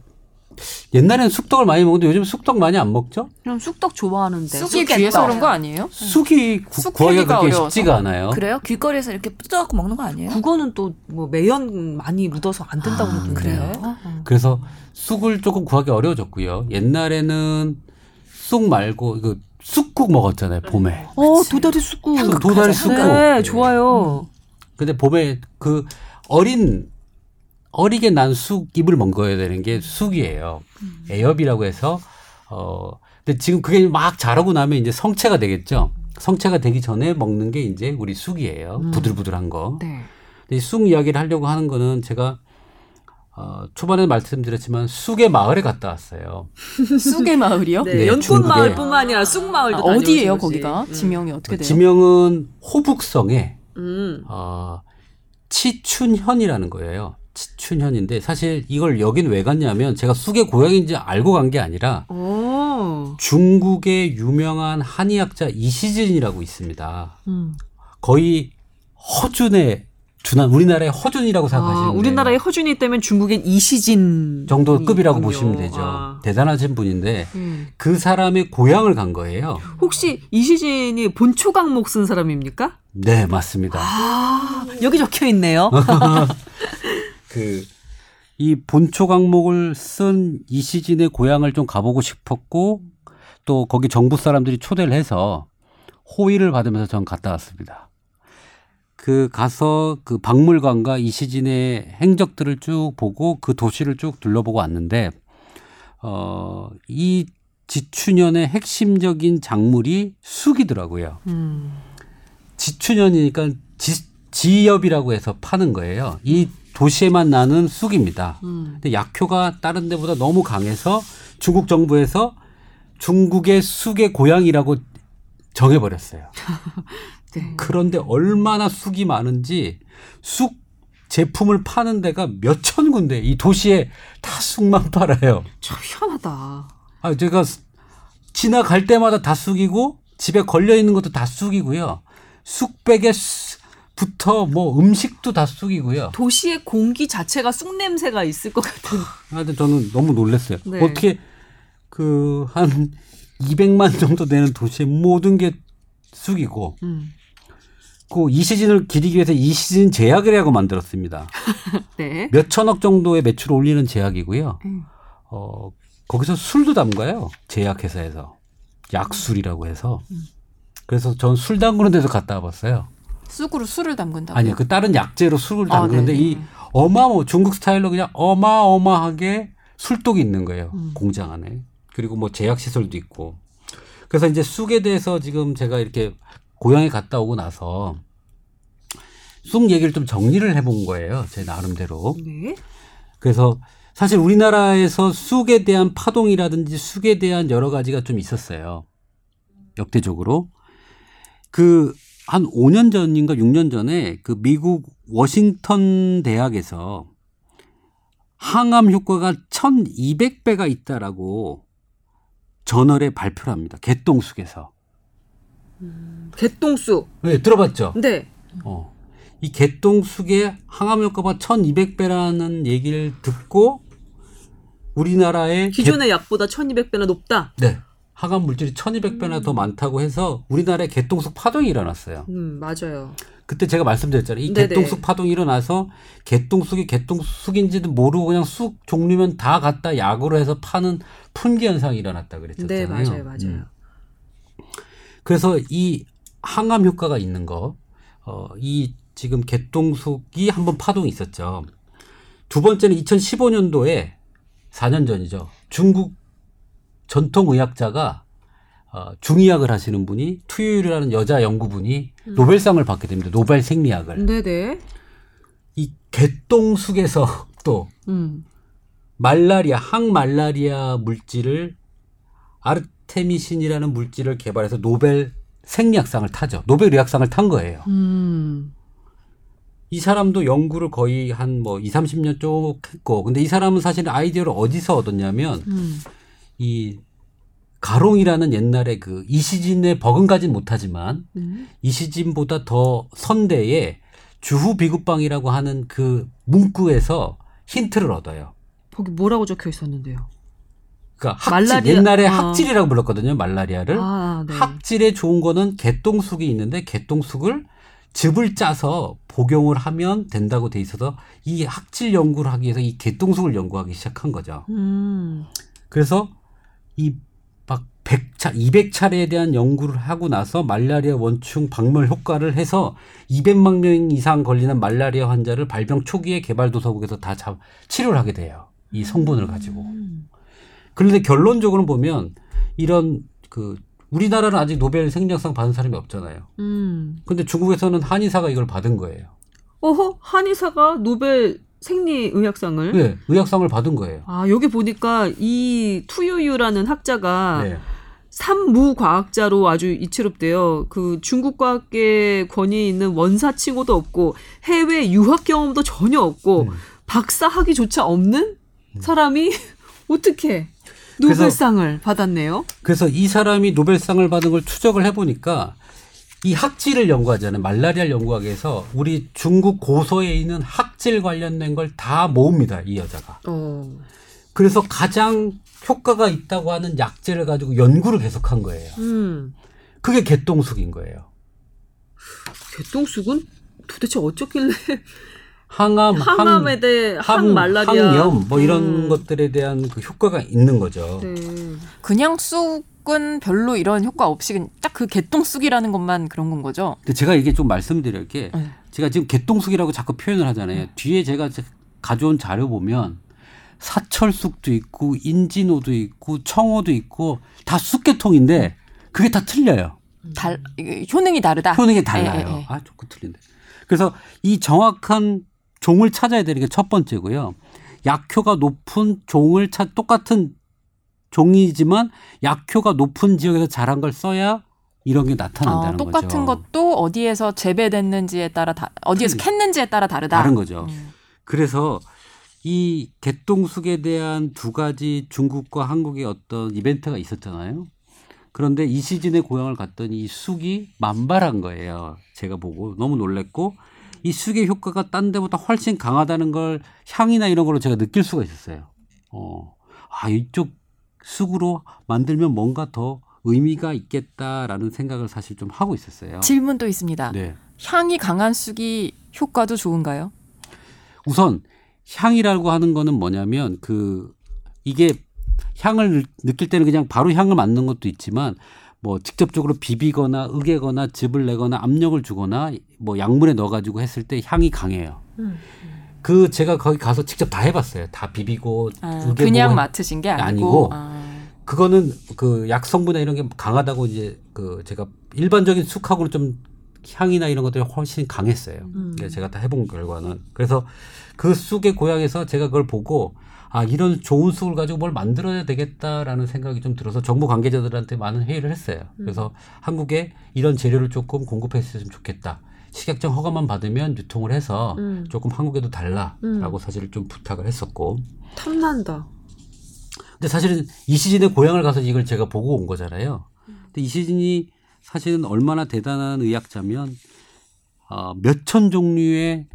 옛날에는 쑥떡을 많이 먹는데 요즘 쑥떡 많이 안 먹죠? 그럼 쑥떡 좋아하는데 쑥이 귀해서 그런 거 아니에요? 쑥이 구, 쑥 구하기가 그렇게 어려워서? 쉽지가 않아요. 그래요? 길거리에서 이렇게 뜯어갖고 먹는 거 아니에요? 그거는 또 뭐 매연 많이 묻어서 안 된다고 아, 그러던데. 그래요? 어. 그래서 쑥을 조금 구하기 어려워졌고요. 옛날에는 쑥 말고 그 쑥국 먹었잖아요, 봄에. 어, 도다리 쑥국. 그 도다리 쑥국. 네, 좋아요. 근데 봄에 그 어린 어리게 난 쑥잎을 먹어야 되는 게 쑥이에요. 애엽이라고 해서 어 근데 지금 그게 막 자라고 나면 이제 성체가 되겠죠. 성체가 되기 전에 먹는 게 이제 우리 쑥이에요. 음. 부들부들한 거. 네. 근데 이쑥 이야기를 하려고 하는 거는 제가 어 초반에 말씀드렸지만 쑥의 마을에 갔다 왔어요. 쑥의 마을이요? 네, 네, 연꽃. 마을뿐만 아니라 쑥 마을도 아, 어디예요. 거기가? 음. 지명이 어떻게 돼요? 지명은 호북성에 음. 어, 치춘현이라는 거예요. 치춘현인데 사실 이걸 여긴 왜 갔냐면 제가 쑥의 고향인지 알고 간 게 아니라 오. 중국의 유명한 한의학자 이시진이라고 있습니다. 음. 거의 허준의 준한 우리나라의 허준이라고 생각하시면 아. 우리나라의 허준이 있다면 중국엔 이시진 정도 급이라고. 보시면 되죠. 아. 대단하신 분인데 음. 그 사람의 고향을 간 거예요. 혹시 이시진이 본초 강목 쓴 사람입니까? 네, 맞습니다. 아, 여기 적혀 있네요. 그 이 본초 강목을 쓴 이시진의 고향을 좀 가보고 싶었고 또 거기 정부 사람들이 초대를 해서 호의를 받으면서 전 갔다 왔습니다. 그 가서 그 박물관과 이시진의 행적들을 쭉 보고 그 도시를 쭉 둘러보고 왔는데 어 이 지춘현의 핵심적인 작물이 쑥이더라고요. 음. 지춘현이니까 지, 지엽이라고 해서 파는 거예요. 이 도시에만 나는 쑥입니다. 음. 근데 약효가 다른 데보다 너무 강해서 중국 정부에서 중국의 쑥의 고향이라고 정해버렸어요. 네. 그런데 얼마나 쑥이 많은지 쑥 제품을 파는 데가 몇 천 군데 이 도시에 다 쑥만 팔아요. 참 희한하다. 아, 제가 스- 지나갈 때마다 다 쑥이고 집에 걸려 있는 것도 다 쑥이고요. 쑥백에 수- 부터 뭐 음식도 다 쑥이고요. 도시의 공기 자체가 쑥 냄새가 있을 것 같은. 하여튼 저는 너무 놀랐어요. 네. 어떻게 그 한 200만 정도 되는 도시의 모든 게 쑥이고 음. 그 이시진을 기리기 위해서 이시진 제약이라고 만들었습니다. 네. 몇 천억 정도의 매출 을 올리는 제약이고요. 음. 어, 거기서 술도 담가요. 제약회사에서. 약술이라고 해서. 그래서 전 술 담그는 데서 갔다 와봤어요. 쑥으로 술을 담근다고. 아니요. 그 다른 약재로 술을 아, 담그는데 네네. 이 어마어 중국 스타일로 그냥 어마어마하게 술독이 있는 거예요. 음. 공장 안에. 그리고 뭐 제약 시설도 있고. 그래서 이제 쑥에 대해서 지금 제가 이렇게 고향에 갔다 오고 나서 쑥 얘기를 좀 정리를 해본 거예요. 제 나름대로. 네. 그래서 사실 우리나라에서 쑥에 대한 파동이라든지 쑥에 대한 여러 가지가 좀 있었어요. 역대적으로. 그 한 5년 전인가 6년 전에 그 미국 워싱턴 대학에서 항암 효과가 1200배가 있다라고 저널에 발표를 합니다. 개똥쑥에서. 개똥쑥. 네, 들어봤죠? 네. 어. 이 개똥쑥의 항암 효과가 1200배라는 얘기를 듣고 우리나라의 개- 기존의 약보다 1200배나 높다. 네. 항암 물질이 1200배나 더 많다고 해서 우리나라에 개똥쑥 파동이 일어났어요. 음, 맞아요. 그때 제가 말씀드렸잖아요. 이 네네. 개똥쑥 파동이 일어나서 개똥쑥이 개똥쑥인지도 모르고 그냥 쑥 종류면 다 갖다 약으로 해서 파는 품귀 현상이 일어났다 그랬잖아요. 네, 맞아요. 맞아요. 음. 그래서 이 항암 효과가 있는 거, 어, 이 지금 개똥쑥이 한번 파동이 있었죠. 두 번째는 2015년도에 4년 전이죠. 중국 전통 의학자가 어, 중의학을 하시는 분이 투유유라는 여자 연구분이 노벨상을 받게 됩니다. 노벨 생리학을. 네네. 이 개똥쑥에서 또 음. 말라리아, 항말라리아 물질을 아르테미시닌이라는 물질을 개발해서 노벨 생리학상을 타죠. 노벨 의학상을 탄 거예요. 음. 이 사람도 연구를 거의 한 뭐 2, 30년 쭉 했고 근데 이 사람은 사실 아이디어를 어디서 얻었냐면 음. 이 가롱이라는 옛날에 그 이시진에 버금가진 못하지만 음. 이시진보다 더 선대의 주후 비급방이라고 하는 그 문구에서 힌트를 얻어요. 거기 뭐라고 적혀 있었는데요? 그러니까 학질 말라리아- 옛날에 아. 학질이라고 불렀거든요. 말라리아를. 아, 네. 학질에 좋은 거는 개똥쑥이 있는데 개똥쑥을 즙을 짜서 복용을 하면 된다고 돼 있어서 이 학질 연구를 하기 위해서 이 개똥쑥을 연구하기 시작한 거죠. 음. 그래서 이 막 100차, 200차례에 대한 연구를 하고 나서 말라리아 원충 박멸 효과를 해서 200만 명 이상 걸리는 말라리아 환자를 발병 초기에 개발도서국에서 다 잡, 치료를 하게 돼요. 이 성분을 가지고. 음. 그런데 결론적으로 보면 이런 그 우리나라는 아직 노벨 생리학상 받은 사람이 없잖아요. 음. 근데 중국에서는 한의사가 이걸 받은 거예요. 어허, 한의사가 노벨 생리의학상을 네, 의학상을 받은 거예요. 아, 여기 보니까 이 투유유라는 학자가 네. 삼무과학자로 아주 이채롭대요. 그 중국 과학계 권위 있는 원사 칭호도 없고 해외 유학 경험도 전혀 없고 음. 박사 학위조차 없는 사람이 어떻게 노벨상을 받았네요. 그래서 이 사람이 노벨상을 받은 걸 추적을 해보니까 이 학질을 연구하잖아요. 말라리아를 연구하기 위해서 우리 중국 고서에 있는 학질 관련된 걸 다 모읍니다. 이 여자가. 어. 그래서 가장 효과가 있다고 하는 약재를 가지고 연구를 계속한 거예요. 음. 그게 개똥숙인 거예요. 개똥쑥은 도대체 어쩌길래 항암, 항암에 항, 대해 항, 항말라리아 항염 뭐 이런 음. 것들에 대한 그 효과가 있는 거죠. 네. 그냥 쑥은 별로 이런 효과 없이 딱 그 개똥 쑥이라는 것만 그런 건 거죠. 근데 제가 이게 좀 말씀드릴 게 네. 제가 지금 개똥 쑥이라고 자꾸 표현을 하잖아요. 뒤에 제가 가져온 자료 보면 사철쑥도 있고 인진호도 있고 청호도 있고 다 쑥계통인데 그게 다 틀려요. 달 효능이 다르다. 효능이 달라요. 예, 예, 예. 아, 조금 틀린데. 그래서 이 정확한 종을 찾아야 되는 게 첫 번째고요. 약효가 높은 종을 찾 똑같은 종이지만 약효가 높은 지역에서 자란 걸 써야 이런 게 나타난다는 어, 똑같은 거죠. 것도 어디에서 재배됐는지에 따라 다 어디에서 틀리- 캤는지에 따라 다르다. 다른 거죠. 음. 그래서 이 개똥쑥에 대한 두 가지 중국과 한국의 어떤 이벤트가 있었잖아요. 그런데 이 시즌에 고향을 갔더니 이 쑥이 만발한 거예요. 제가 보고 너무 놀랬고 이 쑥의 효과가 딴 데보다 훨씬 강하다는 걸 향이나 이런 걸로 제가 느낄 수가 있었어요. 어. 아, 이쪽 쑥으로 만들면 뭔가 더 의미가 있겠다라는 생각을 사실 좀 하고 있었어요. 질문도 있습니다. 네. 향이 강한 쑥이 효과도 좋은가요? 우선 향이라고 하는 거는 뭐냐면 그 이게 향을 느낄 때는 그냥 바로 향을 맡는 것도 있지만 뭐 직접적으로 비비거나 으개거나 즙을 내거나 압력을 주거나 뭐 약물에 넣어가지고 했을 때 향이 강해요. 음. 그 제가 거기 가서 직접 다 해봤어요. 다 비비고 아, 그냥 해- 맡으신 게 아니고, 아니고 아. 그거는 그 약 성분이나 이런 게 강하다고 이제 그 제가 일반적인 쑥하고는 좀 향이나 이런 것들이 훨씬 강했어요. 음. 네, 제가 다 해본 결과는 그래서 그 쑥의 고향에서 제가 그걸 보고 아 이런 좋은 쑥을 가지고 뭘 만들어야 되겠다라는 생각이 좀 들어서 정부 관계자들한테 많은 회의를 했어요. 그래서 한국에 이런 재료를 조금 공급했으면 좋겠다. 식약청 허가만 받으면 유통을 해서 음. 조금 한국에도 달라라고 사실 좀 부탁을 했었고 탐난다. 근데 사실은 이 시즌에 고향을 가서 이걸 제가 보고 온 거잖아요. 근데 이 시즌이 사실은 얼마나 대단한 의학자면 어, 몇천 종류의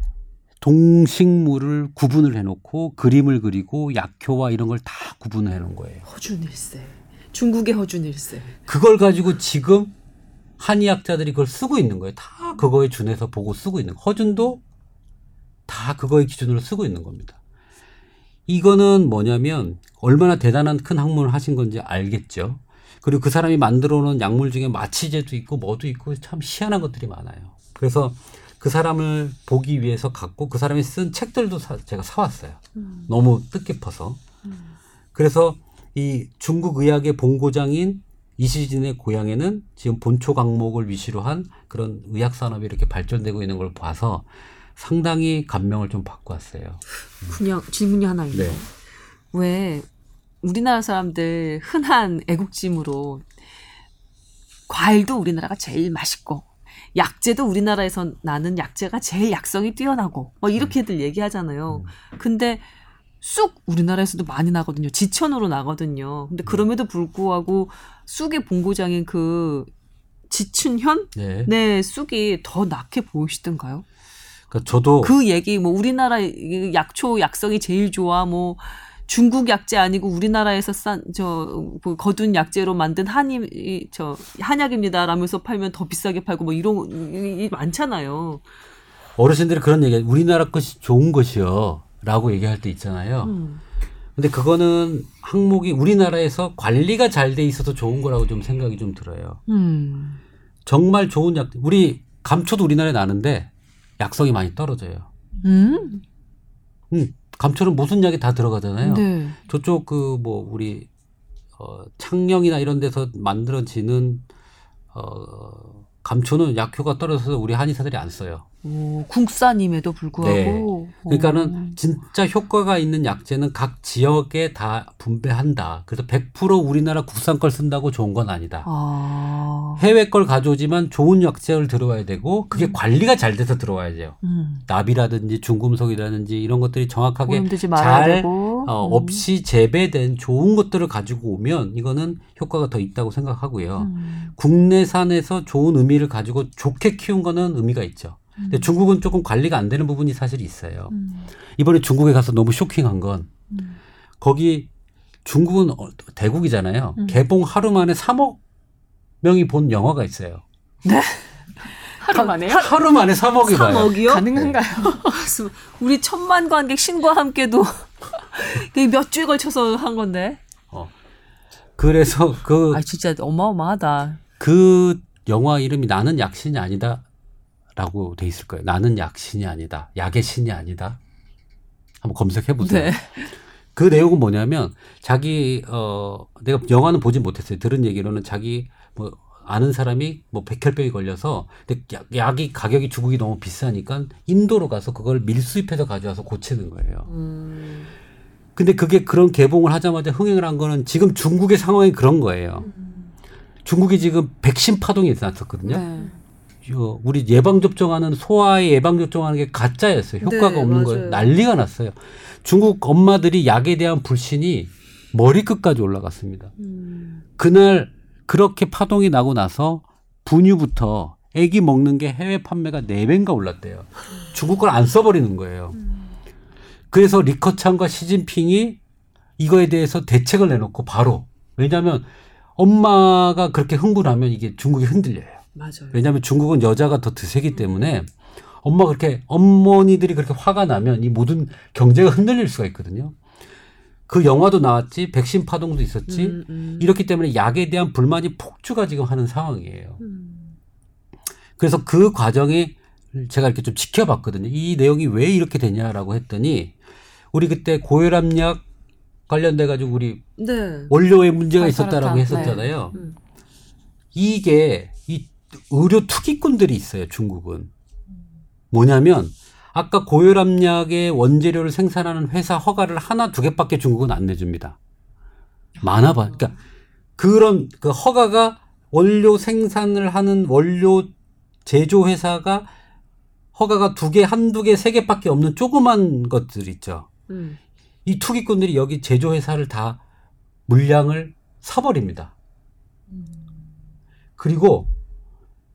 동식물을 구분을 해놓고 그림을 그리고 약효와 이런 걸 다 구분을 해놓은 거예요. 허준일세. 중국의 허준일세. 그걸 가지고 지금 한의학자들이 그걸 쓰고 있는 거예요. 다 그거에 준해서 보고 쓰고 있는 거예요. 허준도 다 그거의 기준으로 쓰고 있는 겁니다. 이거는 뭐냐면 얼마나 대단한 큰 학문을 하신 건지 알겠죠. 그리고 그 사람이 만들어 놓은 약물 중에 마취제도 있고 뭐도 있고 참 희한한 것들이 많아요. 그래서 그 사람을 보기 위해서 갔고 그 사람이 쓴 책들도 사- 제가 사왔어요. 너무 뜻깊어서. 그래서 이 중국 의학의 본고장인 이시진의 고향에는 지금 본초 강목을 위시로 한 그런 의학 산업이 이렇게 발전되고 있는 걸 봐서 상당히 감명을 좀 받고 왔어요. 그냥 질문이 하나 있네. 네. 왜 우리나라 사람들 흔한 애국심으로 과일도 우리나라가 제일 맛있고 약재도 우리나라에서 나는 약재가 제일 약성이 뛰어나고 뭐 이렇게들 얘기하잖아요. 근데 쑥 우리나라에서도 많이 나거든요. 지천으로 나거든요. 근데 그럼에도 불구하고 쑥의 본고장인 그 지춘현 네. 네 쑥이 더 낫게 보이시던가요? 그러니까 저도 그 얘기 뭐 우리나라 이 약초 약성이 제일 좋아 뭐 중국 약재 아니고 우리나라에서 싼저 그 거둔 약재로 만든 한이 이- 저 한약입니다라면서 팔면 더 비싸게 팔고 뭐 이런 이- 이 많잖아요. 어르신들이 그런 얘기, 우리나라 것이 좋은 것이요. 라고 얘기할 때 있잖아요. 음. 근데 그거는 항목이 우리나라에서 관리가 잘 돼 있어서 좋은 거라고 좀 생각이 좀 들어요. 음. 정말 좋은 약, 우리 감초도 우리나라에 나는데 약성이 많이 떨어져요. 음. 음, 감초는 무슨 약이 다 들어가잖아요. 네. 저쪽 그 뭐 우리 어 창녕이나 이런 데서 만들어지는 어 감초는 약효가 떨어져서 우리 한의사들이 안 써요. 오, 국산임에도 불구하고 그러니까는 진짜 효과가 있는 약제는 각 지역에 다 분배한다. 그래서 100% 우리나라 국산 걸 쓴다고 좋은 건 아니다. 아. 해외 걸 가져오지만 좋은 약제를 들어와야 되고 그게 음. 관리가 잘 돼서 들어와야 돼요. 음. 납이라든지 중금속이라든지 이런 것들이 정확하게 잘. 어, 음. 없이 재배된 좋은 것들을 가지고 오면 이거는 효과가 더 있다고 생각하고요. 음. 국내산에서 좋은 의미를 가지고 좋게 키운 거는 의미가 있죠. 근데 중국은 조금 관리가 안 되는 부분이 사실 있어요. 음. 이번에 중국에 가서 너무 쇼킹한 건 음. 거기 중국은 어, 대국이잖아요. 음. 개봉 하루 만에 3억 명이 본 영화가 있어요. 하루 만에 하루 만에 3억이 봐요. 3억이요? 가능한가요? 우리 천만 관객 신과 함께도 몇 주에 걸쳐서 한 건데. 그래서 그 아 진짜 어마어마하다. 그 영화 이름이 나는 약신이 아니다 라고 돼 있을 거예요. 나는 약신이 아니다. 약의 신이 아니다. 한번 검색해 보세요. 네. 그 내용은 뭐냐면 자기 어 내가 영화는 보지 못했어요. 들은 얘기로는 자기 뭐 아는 사람이 뭐 백혈병이 걸려서 근데 약, 약이 가격이 중국이 너무 비싸니까 인도로 가서 그걸 밀수입해서 가져와서 고치는 거예요. 음. 근데 그게 그런 개봉을 하자마자 흥행을 한 거는 지금 중국의 상황이 그런 거예요. 중국이 지금 백신 파동이 났었거든요. 네. 요 우리 예방 접종하는 소아의 예방 접종하는 게 가짜였어요. 효과가 네, 없는. 거예요. 난리가 났어요. 중국 엄마들이 약에 대한 불신이 머리끝까지 올라갔습니다. 음. 그날 그렇게 파동이 나고 나서 분유부터 애기 먹는 게 해외 판매가 4배인가 올랐대요. 중국 걸 안 써버리는 거예요. 그래서 리커창과 시진핑이 이거에 대해서 대책을 내놓고 바로 왜냐하면 엄마가 그렇게 흥분하면 이게 중국이 흔들려요. 맞아요. 왜냐하면 중국은 여자가 더 드세기 때문에 엄마가 그렇게 어머니들이 그렇게 화가 나면 이 모든 경제가 흔들릴 수가 있거든요. 그 영화도 나왔지, 백신 파동도 있었지. 음, 음. 이렇기 때문에 약에 대한 불만이 폭주가 지금 하는 상황이에요. 음. 그래서 그 과정이 제가 이렇게 좀 지켜봤거든요. 이 내용이 왜 이렇게 되냐라고 했더니 우리 그때 고혈압약 관련돼 가지고 우리 네. 원료에 문제가 있었다라고 네. 했었잖아요. 음. 이게 이 의료 투기꾼들이 있어요. 중국은 뭐냐면 아까 고혈압약의 원재료를 생산하는 회사 허가를 하나 두 개밖에 중국은 안 내줍니다. 많아 봐. 그러니까 그런 그 허가가 원료 생산을 하는 원료 제조 회사가 허가가 두 개, 한두 개, 세 개밖에 없는 조그만 것들 있죠. 음. 이 투기꾼들이 여기 제조 회사를 다 물량을 사버립니다. 그리고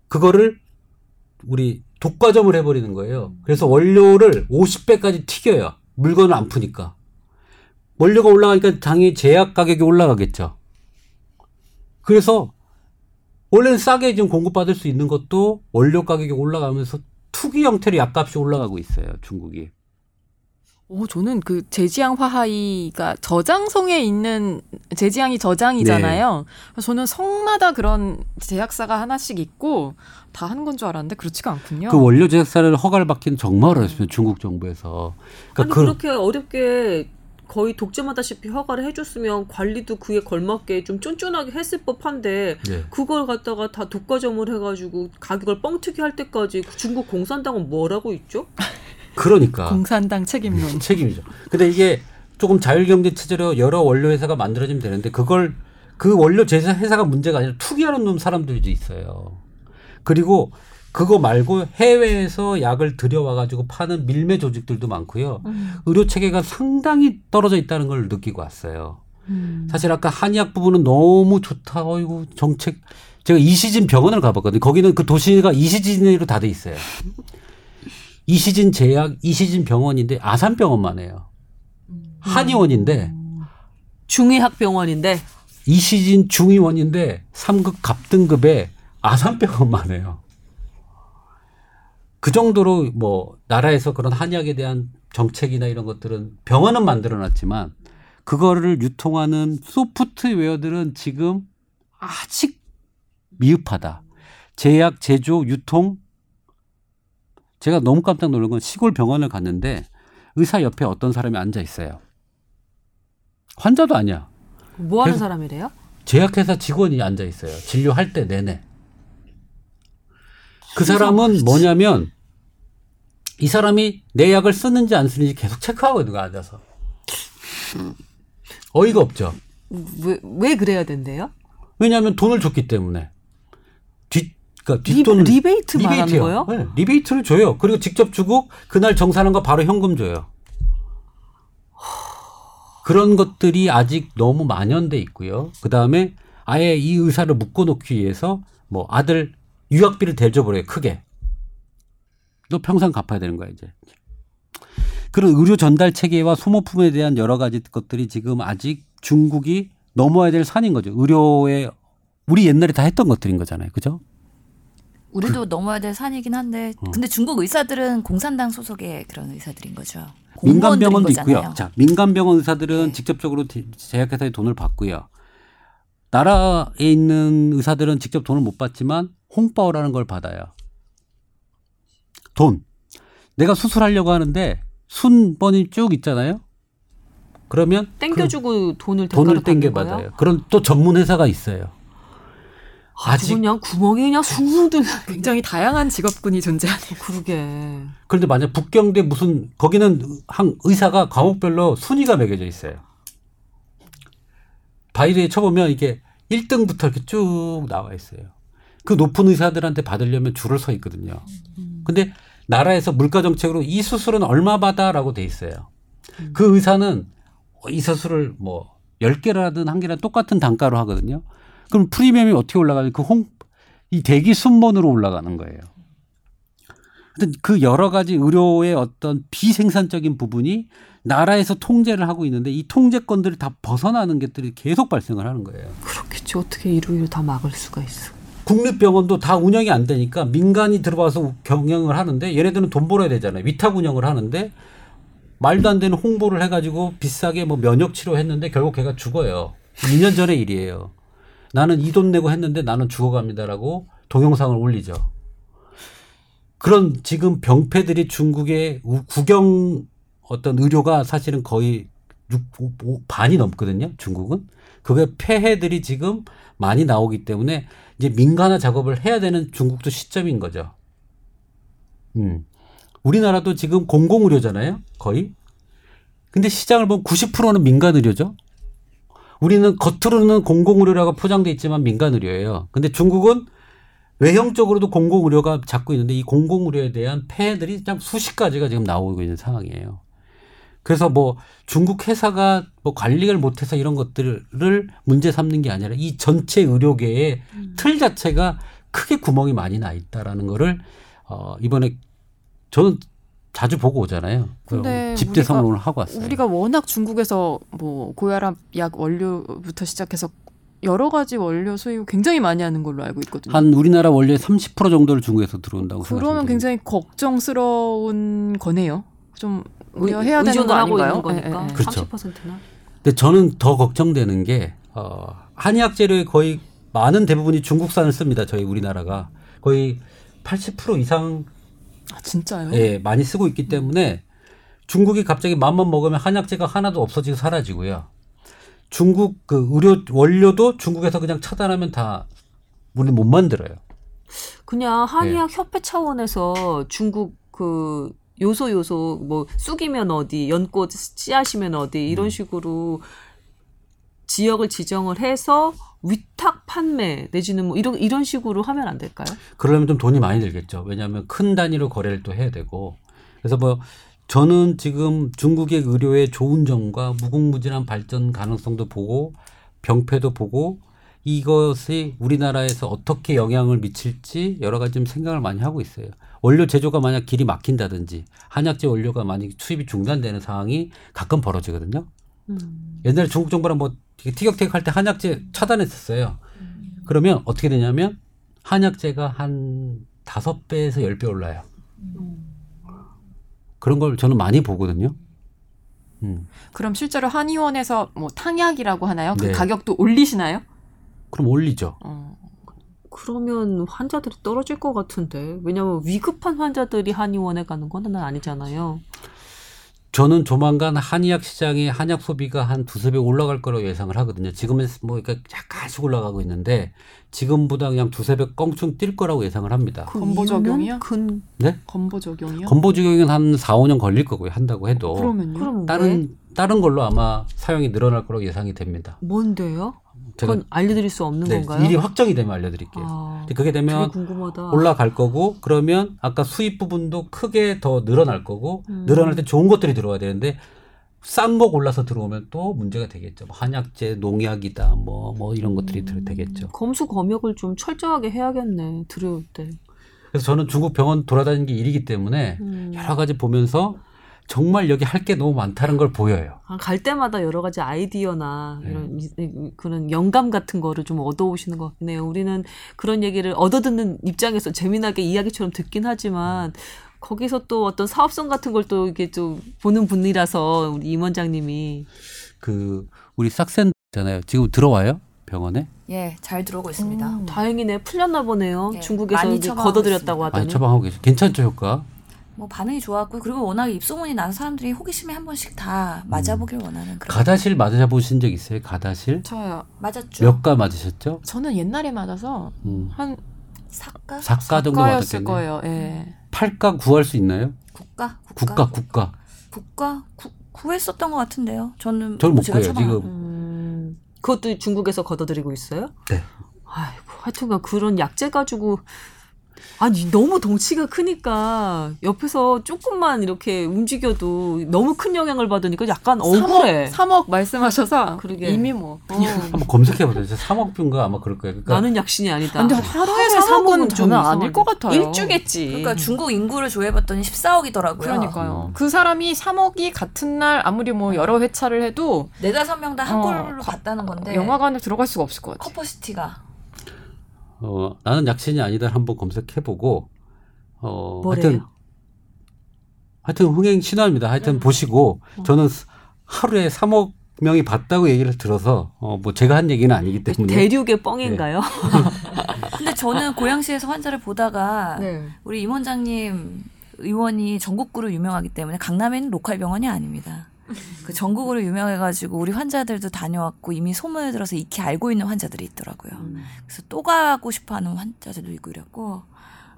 그거를 우리 독과점을 해버리는 거예요. 그래서 원료를 50배까지 튀겨요. 물건을 안 푸니까. 원료가 올라가니까 당연히 제약 가격이 올라가겠죠. 그래서 원래는 싸게 지금 공급받을 수 있는 것도 원료 가격이 올라가면서 투기 형태로 약값이 올라가고 있어요. 중국이. 오, 저는 그 제지향 화하이가 저장성에 있는 제지향이 저장이잖아요. 그래서 저는 성마다 그런 제약사가 하나씩 있고 다 하는 건 줄 알았는데 그렇지가 않군요. 그 원료 제작사를 허가를 받기는 정말 어렵습니다. 중국 정부에서. 아니 그러니까 그, 그렇게 어렵게 거의 독점하다시피 허가를 해줬으면 관리도 그에 걸맞게 좀 쫀쫀하게 했을 법한데 네. 그걸 갖다가 다 독과점을 해가지고 가격을 뻥튀기 할 때까지 그 중국 공산당은 뭐라고 있죠? 그러니까 공산당 책임론. 책임이죠. 근데 이게 조금 자율경제 체제로 여러 원료 회사가 만들어지면 되는데 그걸 그 원료 제조 회사가 문제가 아니라 투기하는 놈 사람들도 있어요. 그리고 그거 말고 해외에서 약을 들여와 가지고 파는 밀매 조직들도 많고요. 의료 체계가 상당히 떨어져 있다는 걸 느끼고 왔어요. 사실 아까 한의학 부분은 너무 좋다. 어이구 정책. 제가 이시진 병원을 가봤거든요. 거기는 그 도시가 이시진으로 다 돼 있어요. 이시진 제약, 이시진 병원인데 아산병원만 해요. 한의원인데 중의학병원인데 이시진 중의원인데 3급 갑등급에 아산병원만 해요. 그 정도로 뭐 나라에서 그런 한의학에 대한 정책이나 이런 것들은 병원은 만들어 놨지만 그거를 유통하는 소프트웨어들은 지금 아직 미흡하다. 제약, 제조, 유통 제가 너무 깜짝 놀란 건 시골 병원을 갔는데 의사 옆에 어떤 사람이 앉아 있어요. 환자도 아니야. 뭐 하는 사람이래요? 제약회사 직원이 앉아 있어요. 진료할 때 내내. 그 사람은 뭐냐면 이 사람이 내 약을 쓰는지 안 쓰는지 계속 체크하고 있는 거야 앉아서. 어이가 없죠. 왜, 왜 그래야 된대요? 왜냐하면 돈을 줬기 때문에 뒷 그러니까 리, 뒷돈 리베이트 말하는 리베이트요. 거예요? 네, 리베이트를 줘요. 그리고 직접 주고 그날 정산한 거 바로 현금 줘요. 그런 것들이 아직 너무 만연돼 있고요. 그 다음에 아예 이 의사를 묶어놓기 위해서 뭐 아들 유학비를 대줘버려요. 크게. 너 평생 갚아야 되는 거야 이제. 그런 의료 전달 체계와 소모품에 대한 여러 가지 것들이 지금 아직 중국이 넘어야 될 산인 거죠. 의료에 우리 옛날에 다 했던 것들인 거잖아요. 그죠? 우리도 넘어야 될 산이긴 한데 어. 근데 중국 의사들은 공산당 소속의 그런 의사들인 거죠. 민간 병원도 거잖아요. 있고요. 자, 민간 병원 의사들은 네. 직접적으로 제- 제약회사에 돈을 받고요. 나라에 있는 의사들은 직접 돈을 못 받지만 홍바오라는 걸 받아요. 돈. 내가 수술하려고 하는데 순번이 쭉 있잖아요. 그러면 땡겨주고 돈을 그 돈을 대가로 땡겨? 받아요. 그런 또 전문 회사가 있어요. 아주 아직 그냥 구멍이 그냥 숭숭들 굉장히 다양한 직업군이 존재하네요. 그러게. 그런데 만약 북경대 무슨 거기는 한 의사가 과목별로 순위가 매겨져 있어요. 바이러에 쳐보면 이게 1등부터 이렇게 쭉 나와 있어요. 그 높은 의사들한테 받으려면 줄을 서 있거든요. 근데 나라에서 물가 정책으로 이 수술은 얼마 받아라고 돼 있어요. 그 의사는 이 수술을 뭐 10개라든 한 개랑 똑같은 단가로 하거든요. 그럼 프리미엄이 어떻게 올라가요? 그 홍, 이 대기 순번으로 올라가는 거예요. 그 여러 가지 의료의 어떤 비생산적인 부분이 나라에서 통제를 하고 있는데 이 통제권들을 다 벗어나는 것들이 계속 발생을 하는 거예요. 그렇겠지. 어떻게 일요일 다 막을 수가 있어. 국립병원도 다 운영이 안 되니까 민간이 들어와서 경영을 하는데 얘네들은 돈 벌어야 되잖아요. 위탁 운영을 하는데 말도 안 되는 홍보를 해가지고 비싸게 뭐 면역 치료했는데 결국 걔가 죽어요. 2년 전의 일이에요. 나는 이 돈 내고 했는데 나는 죽어갑니다라고 동영상을 올리죠. 그런 지금 병폐들이 중국의 우- 국영 어떤 의료가 사실은 거의 6, 5, 반이 넘거든요. 중국은. 그게 폐해들이 지금 많이 나오기 때문에 이제 민간화 작업을 해야 되는 중국도 시점인 거죠. 음. 우리나라도 지금 공공의료잖아요. 거의. 근데 시장을 보면 90%는 민간 의료죠. 우리는 겉으로는 공공의료라고 포장돼 있지만 민간의료예요. 근데 중국은 외형적으로도 공공의료가 잡고 있는데 이 공공의료에 대한 폐해들이 참 수십 가지가 지금 나오고 있는 상황이에요. 그래서 뭐 중국 회사가 뭐 관리를 못해서 이런 것들을 문제 삼는 게 아니라 이 전체 의료계의 틀 자체가 크게 구멍이 많이 나 있다라는 거를 어 이번에 저는 자주 보고 오잖아요. 근데 집대 우리가- 선언을 하고 왔어요. 우리가 워낙 중국에서 뭐 고혈압 약 원료부터 시작해서 여러 가지 원료 수입 굉장히 많이 하는 걸로 알고 있거든요. 한 우리나라 원료의 30% 정도를 중국에서 들어온다고 그러면 굉장히 걱정스러운 거네요. 좀 우려해야 되는 거 아닌가요? 있는 거니까. 예, 예, 예. 그렇죠. 30%나. 근데 저는 더 걱정되는 게 어, 한의학 재료의 거의 많은 대부분이 중국산을 씁니다. 저희 우리나라가 거의 80% 이상 아, 진짜요? 예, 많이 쓰고 있기 때문에 중국이 갑자기 맘만 먹으면 한약재가 하나도 없어지고 사라지고요. 중국 그 의료 원료도 중국에서 그냥 차단하면 다 우리는 못 만들어요. 그냥 한의학 네. 협회 차원에서 중국 그 요소 요소 뭐 쑥이면 어디, 연꽃 씨앗이면 어디 이런 음. 식으로 지역을 지정을 해서 위탁 판매 내지는 뭐 이런 이런 식으로 하면 안 될까요? 그러려면 좀 돈이 많이 들겠죠. 왜냐하면 큰 단위로 거래를 또 해야 되고. 그래서 뭐 저는 지금 중국의 의료의 좋은 점과 무궁무진한 발전 가능성도 보고 병폐도 보고 이것이 우리나라에서 어떻게 영향을 미칠지 여러 가지 좀 생각을 많이 하고 있어요. 원료 제조가 만약 길이 막힌다든지 한약재 원료가 만약 수입이 중단되는 상황이 가끔 벌어지거든요. 옛날에 중국 정부랑 뭐 되게 티격태격 할 때 한약재 차단했었어요. 그러면 어떻게 되냐면 한약재가 한 다섯 배에서 열 배 올라요. 그런 걸 저는 많이 보거든요. 음. 그럼 실제로 한의원에서 뭐 탕약이라고 하나요? 그 네. 가격도 올리시나요? 그럼 올리죠. 어. 그러면 환자들이 떨어질 것 같은데 왜냐하면 위급한 환자들이 한의원에 가는 건 아니잖아요. 저는 조만간 한의학 시장이 한약 소비가 한 두세 배 올라갈 거라고 예상을 하거든요. 지금은 뭐 그러니까 약간씩 올라가고 있는데 지금보다 그냥 두세 배 껑충 뛸 거라고 예상을 합니다. 그 건보 적용이요? 근 네? 건보 적용이요? 건보 적용은 한 4, 5년 걸릴 거고요. 한다고 해도 그러면요? 다른 다른 걸로 아마 사용이 늘어날 거라고 예상이 됩니다. 뭔데요? 그건 알려드릴 수 없는 네, 건가요? 일이 확정이 되면 알려드릴게요. 아, 그게 되면. 올라갈 거고 그러면 아까 수입 부분도 크게 더 늘어날 거고 음. 늘어날 때 좋은 것들이 들어와야 되는데 싼목 올라서 들어오면 또 문제가 되겠죠. 뭐 한약재, 농약이다, 뭐 뭐 이런 것들이 들- 되겠죠. 검수 검역을 좀 철저하게 해야겠네. 들어올 때. 그래서 저는 중국 병원 돌아다니는 게 일이기 때문에 음. 여러 가지 보면서 정말 여기 할 게 너무 많다는 걸 보여요. 아, 갈 때마다 여러 가지 아이디어나 네. 이런 이- 이- 그런 영감 같은 거를 좀 얻어오시는 것 같네요. 우리는 그런 얘기를 얻어듣는 입장에서 재미나게 이야기처럼 듣긴 하지만 거기서 또 어떤 사업성 같은 걸 또 이게 좀 보는 분이라서 우리 임 원장님이 그 우리 싹센 있잖아요. 지금 들어와요 병원에? 예, 잘 들어오고 있습니다. 음. 다행이네 풀렸나 보네요. 네, 중국에서 많이 이제 걷어들였다고 있습니다. 하더니 많이 처방하고 계죠. 괜찮죠 효과? 뭐 반응이 좋았고 그리고 워낙 입소문이 난 사람들이 호기심에 한 번씩 다 맞아보길 원하는 그런 가다실 맞아보신 적 있어요? 가다실? 저요. 맞았죠. 몇 가 맞으셨죠? 저는 옛날에 맞아서 음. 한 사과, 사가 정도 맞았겠네요. 거예요. 예. 팔가 구할 수 있나요? 국가, 국가 국가. 국가 구, 구했었던 것 같은데요. 저는 저는 못 제가 구해요. 지금 음, 그것도 중국에서 걷어들이고 있어요? 네. 아이고, 하여튼간 그런 약재 가지고 아니 너무 덩치가 크니까 옆에서 조금만 이렇게 움직여도 너무 큰 영향을 받으니까 약간 억울해. 3억, 3억 말씀하셔서 그러게. 이미 뭐. 어, 한번 검색해 보세요. 3억 뷰인가 아마 그럴 거예요. 그러니까 나는 약신이 아니다. 근데 하루에 하루에 3억은 삼억은 좀 저는 아닐. 것 같아요. 일주겠지. 그러니까 중국 인구를 조회해봤더니 14억이더라고요. 그러니까요. 음. 그 사람이 3억이 같은 날 아무리 뭐 여러 회차를 해도 네다섯 명 다한 어, 골로 거- 갔다는 건데 영화관에 들어갈 수가 없을 것 같아요. 커퍼시티가 어, 나는 약신이 아니다 한번 검색해보고 어, 뭐래요? 하여튼 하여튼 흥행 신화입니다. 하여튼 보시고 저는 하루에 3억 명이 봤다고 얘기를 들어서 어, 뭐 제가 한 얘기는 아니기 때문에 대륙의 뻥인가요? 근데 저는 고양시에서 환자를 보다가 네. 우리 임 원장님 의원이 전국구로 유명하기 때문에 강남에 있는 로컬 병원이 아닙니다. 그 전국으로 유명해가지고 우리 환자들도 다녀왔고 이미 소문을 들어서 익히 알고 있는 환자들이 있더라고요. 음. 그래서 또 가고 싶어하는 환자들도 있고 이랬고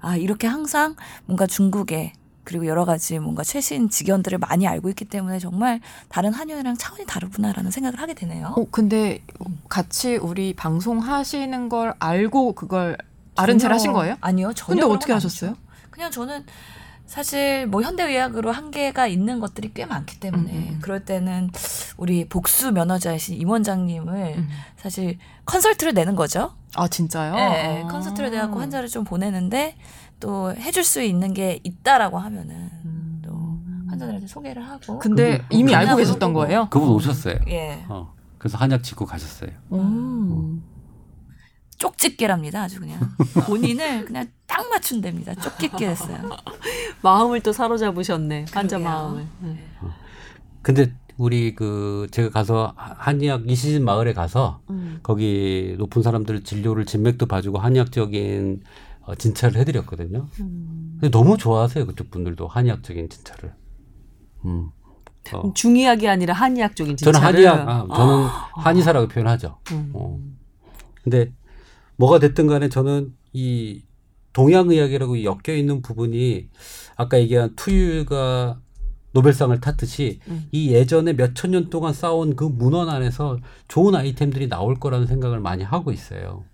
아 이렇게 항상 뭔가 중국에 그리고 여러 가지 뭔가 최신 직연들을 많이 알고 있기 때문에 정말 다른 한의원이랑 차원이 다르구나라는 생각을 하게 되네요. 어, 근데 같이 우리 방송 하시는 걸 알고 그걸 아른 체를 전혀- 하신 거예요? 아니요. 전혀 근데 어떻게 건 하셨어요? 그냥 저는 사실 뭐 현대의학으로 한계가 있는 것들이 꽤 많기 때문에 음, 음. 그럴 때는 우리 복수 면허자이신 임 원장님을 음. 사실 컨설트를 내는 거죠. 아 진짜요? 예, 예. 아. 컨설트를 내갖고 환자를 좀 보내는데 또 해줄 수 있는 게 있다라고 하면은 음. 또 환자들한테 소개를 하고 근데 그분- 이미 알고 계셨던. 거예요? 그분 오셨어요. 예 어, 그래서 한약 짓고 가셨어요. 음. 쪽집게랍니다 아주 그냥 본인을 그냥 딱 맞춘답니다 쪽집게 됐어요. 마음을 또 사로잡으셨네. 환자. 마음을. 네. 근데 우리 그 제가 가서 한의학 이시진 마을에 가서 음. 거기 높은 사람들 진료를 진맥도 봐주고 한의학적인 어, 진찰을 해드렸거든요. 음. 근데 너무 좋아하세요 그쪽 분들도 한의학적인 진찰을. 음. 어. 중의학이 아니라 한의학적인 진찰을. 저는 한의학, 아, 저는 한의사라고 표현하죠. 음. 어. 근데 뭐가 됐든 간에 저는 이 동양의학이라고 엮여 있는 부분이 아까 얘기한 투유가 노벨상을 탔듯이 음. 이 예전에 몇 천 년 동안 쌓아온 그 문헌 안에서 좋은 아이템들이 나올 거라는 생각을 많이 하고 있어요.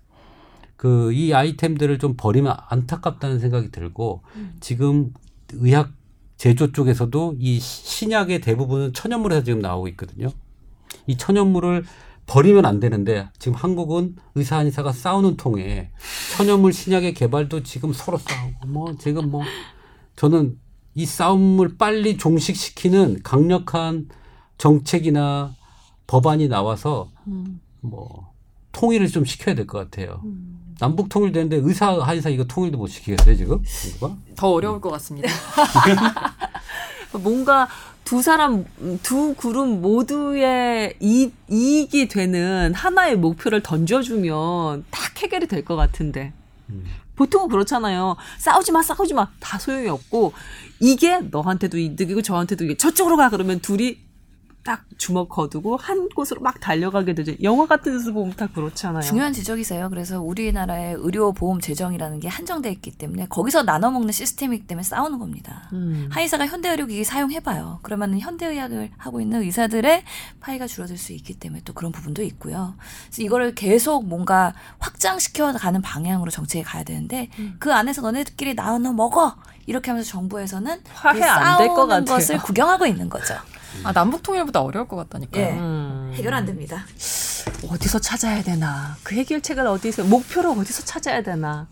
그 이 아이템들을 좀 버리면 안타깝다는 생각이 들고 지금 의학 제조 쪽에서도 이 시- 신약의 대부분은 천연물에서 지금 나오고 있거든요. 이 천연물을 버리면 안 되는데 지금 한국은 의사 한의사가 싸우는 통에 천연물 신약의 개발도 지금 서로 싸우고 뭐 지금 뭐 저는 이 싸움을 빨리 종식시키는 강력한 정책이나 법안이 나와서 음. 뭐 통일을 좀 시켜야 될 것 같아요. 음. 남북 통일되는데 의사 한의사 이거 통일도 못 시키겠어요 지금? 더 어려울 것 같습니다. 뭔가 두 사람 두 그룹 모두의 이, 이익이 되는 하나의 목표를 던져주면 딱 해결이 될 것 같은데. 음. 보통은 그렇잖아요. 싸우지 마, 싸우지 마. 다 소용이 없고 이게 너한테도 이득이고 저한테도 이게 저쪽으로 가 그러면 둘이 딱 주먹 거두고 한 곳으로 막 달려가게 되죠. 영화 같은 데서 보면 다 그렇잖아요. 중요한 지적이세요. 그래서 우리나라의 의료 보험 재정이라는 게 한정돼 있기 때문에 거기서 나눠 먹는 시스템이기 때문에 싸우는 겁니다. 음. 한의사가 현대 의료기기 사용해봐요. 그러면 현대의학을 하고 있는 의사들의 파이가 줄어들 수 있기 때문에 또 그런 부분도 있고요. 그래서 이거를 계속 뭔가 확장시켜 가는 방향으로 정책이 가야 되는데 그 안에서 너네들끼리 나눠 먹어 이렇게 하면서 정부에서는 화해 그안될 것 같아요. 것을 구경하고 있는 거죠. 아 남북 통일보다 어려울 것 같다니까요. 예. 음. 해결 안 됩니다. 어디서 찾아야 되나? 그 해결책을 어디서 목표를 어디서 찾아야 되나?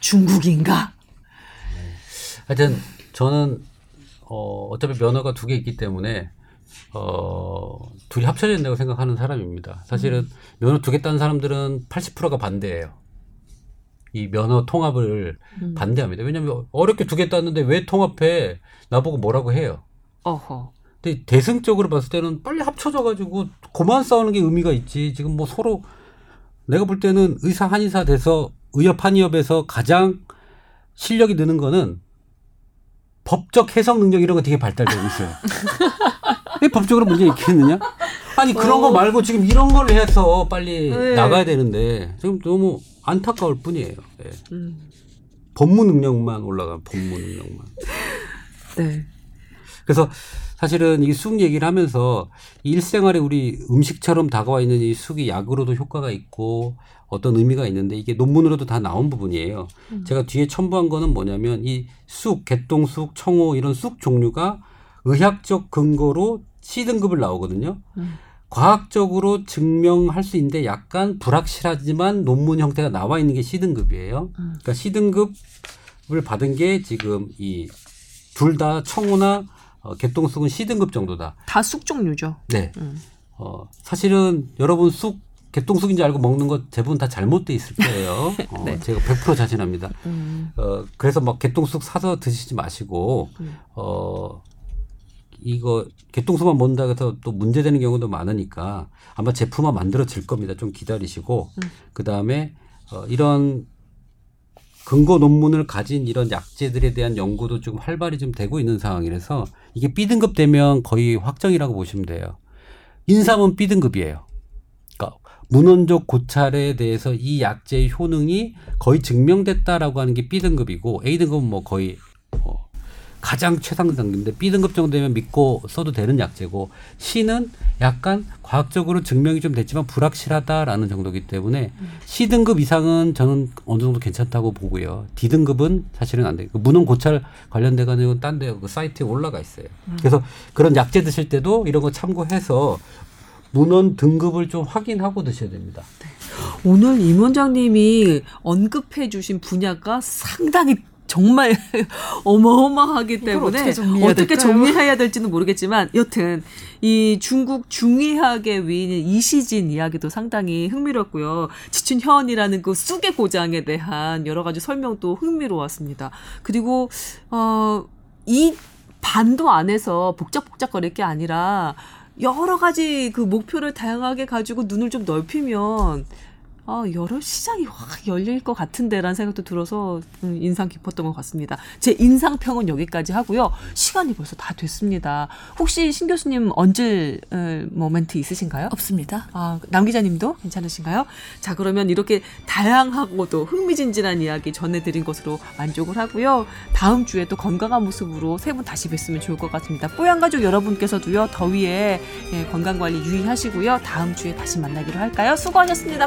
중국인가? 하여튼 저는 어, 어차피 면허가 두 개 있기 때문에 어, 둘이 합쳐야 된다고 생각하는 사람입니다. 사실은 면허 두 개 딴 사람들은 80%가 반대예요. 이 면허 통합을 음. 반대합니다. 왜냐하면 어렵게 두 개 땄는데 왜 통합해? 나보고 뭐라고 해요. 어허. 근데 대승적으로 봤을 때는 빨리 합쳐져가지고 그만 싸우는 게 의미가 있지. 지금 뭐 서로 내가 볼 때는 의사 한의사 돼서 의협 한의협에서 가장 실력이 느는 거는 법적 해석 능력 이런 거 되게 발달되고 있어요. 왜 법적으로 문제 있겠느냐? 아니 그런 거 말고 지금 이런 걸 해서 빨리 네. 나가야 되는데 지금 너무 안타까울 뿐이에요. 예. 음. 법무 능력만 올라가면 법무 능력만. 네. 그래서 사실은 이 쑥 얘기를 하면서 이 일생활에 우리 음식처럼 다가와 있는 이 쑥이 약으로도 효과가 있고 어떤 의미가 있는데 이게 논문으로도 다 나온 부분이에요. 제가 뒤에 첨부한 거는 뭐냐면 이 쑥, 개똥쑥, 청호 이런 쑥 종류가 의학적 근거로 C등급을 나오거든요. 음. 과학적으로 증명할 수 있는데 약간 불확실하지만 논문 형태가 나와 있는 게 C등급이에요. 음. 그러니까 C등급을 받은 게 지금 이 둘 다 청호나 어, 개똥쑥은 C등급 정도다. 다 쑥 종류죠. 네. 음. 어, 사실은 여러분 쑥 개똥쑥인지 알고 먹는 것 대부분 다 잘못돼 있을 거예요. 어, 네. 제가 100% 자신합니다. 음. 어, 그래서 막 개똥쑥 사서 드시지 마시고, 음. 어, 이거 개똥쑥만 먹는다 해서 또 문제되는 경우도 많으니까 아마 제품화 만들어질 겁니다. 좀 기다리시고, 음. 그 다음에 어, 이런 근거 논문을 가진 이런 약제들에 대한 연구도 좀 활발히 좀 되고 있는 상황이라서 이게 B등급 되면 거의 확정이라고 보시면 돼요. 인삼은 B등급이에요. 그러니까 문헌적 고찰에 대해서 이 약제의 효능이 거의 증명됐다라고 하는 게 B등급이고 A등급은 뭐 거의 어, 가장 최상 단계인데 B등급 정도 되면 믿고 써도 되는 약제고 C는 약간 과학적으로 증명이 좀 됐지만 불확실하다라는 정도이기 때문에 C등급 이상은 저는 어느 정도 괜찮다고 보고요. D등급은 사실은 안 돼요. 그 문헌 고찰 관련돼 가지고 딴데 그 사이트에 올라가 있어요. 그래서 그런 약제 드실 때도 이런 거 참고해서 문헌 등급을 좀 확인하고 드셔야 됩니다. 오늘 임 원장님이 언급해 주신 분야가 상당히 정말 어마어마하기 때문에 어떻게 정리해야 어떻게? 정리해야 될지는 모르겠지만 여튼 이 중국 중의학의 위인 이시진 이야기도 상당히 흥미롭고요. 지춘현이라는 그 쑥의 고장에 대한 여러 가지 설명도 흥미로웠습니다. 그리고 어이 반도 안에서 복잡복잡거릴 게 아니라 여러 가지 그 목표를 다양하게 가지고 눈을 좀 넓히면 아, 여러 시장이 확 열릴 것 같은데라는 생각도 들어서 음, 인상 깊었던 것 같습니다. 제 인상평은 여기까지 하고요. 시간이 벌써 다 됐습니다. 혹시 신 교수님 얹을 어, 모멘트 있으신가요? 없습니다. 아, 남 기자님도 괜찮으신가요? 자, 그러면 이렇게 다양하고도 흥미진진한 이야기 전해드린 것으로 만족을 하고요. 다음 주에 또 건강한 모습으로 세 분 다시 뵀으면 좋을 것 같습니다. 뽀얀 가족 여러분께서도요, 더위에 예, 건강관리 유의하시고요. 다음 주에 다시 만나기로 할까요? 수고하셨습니다.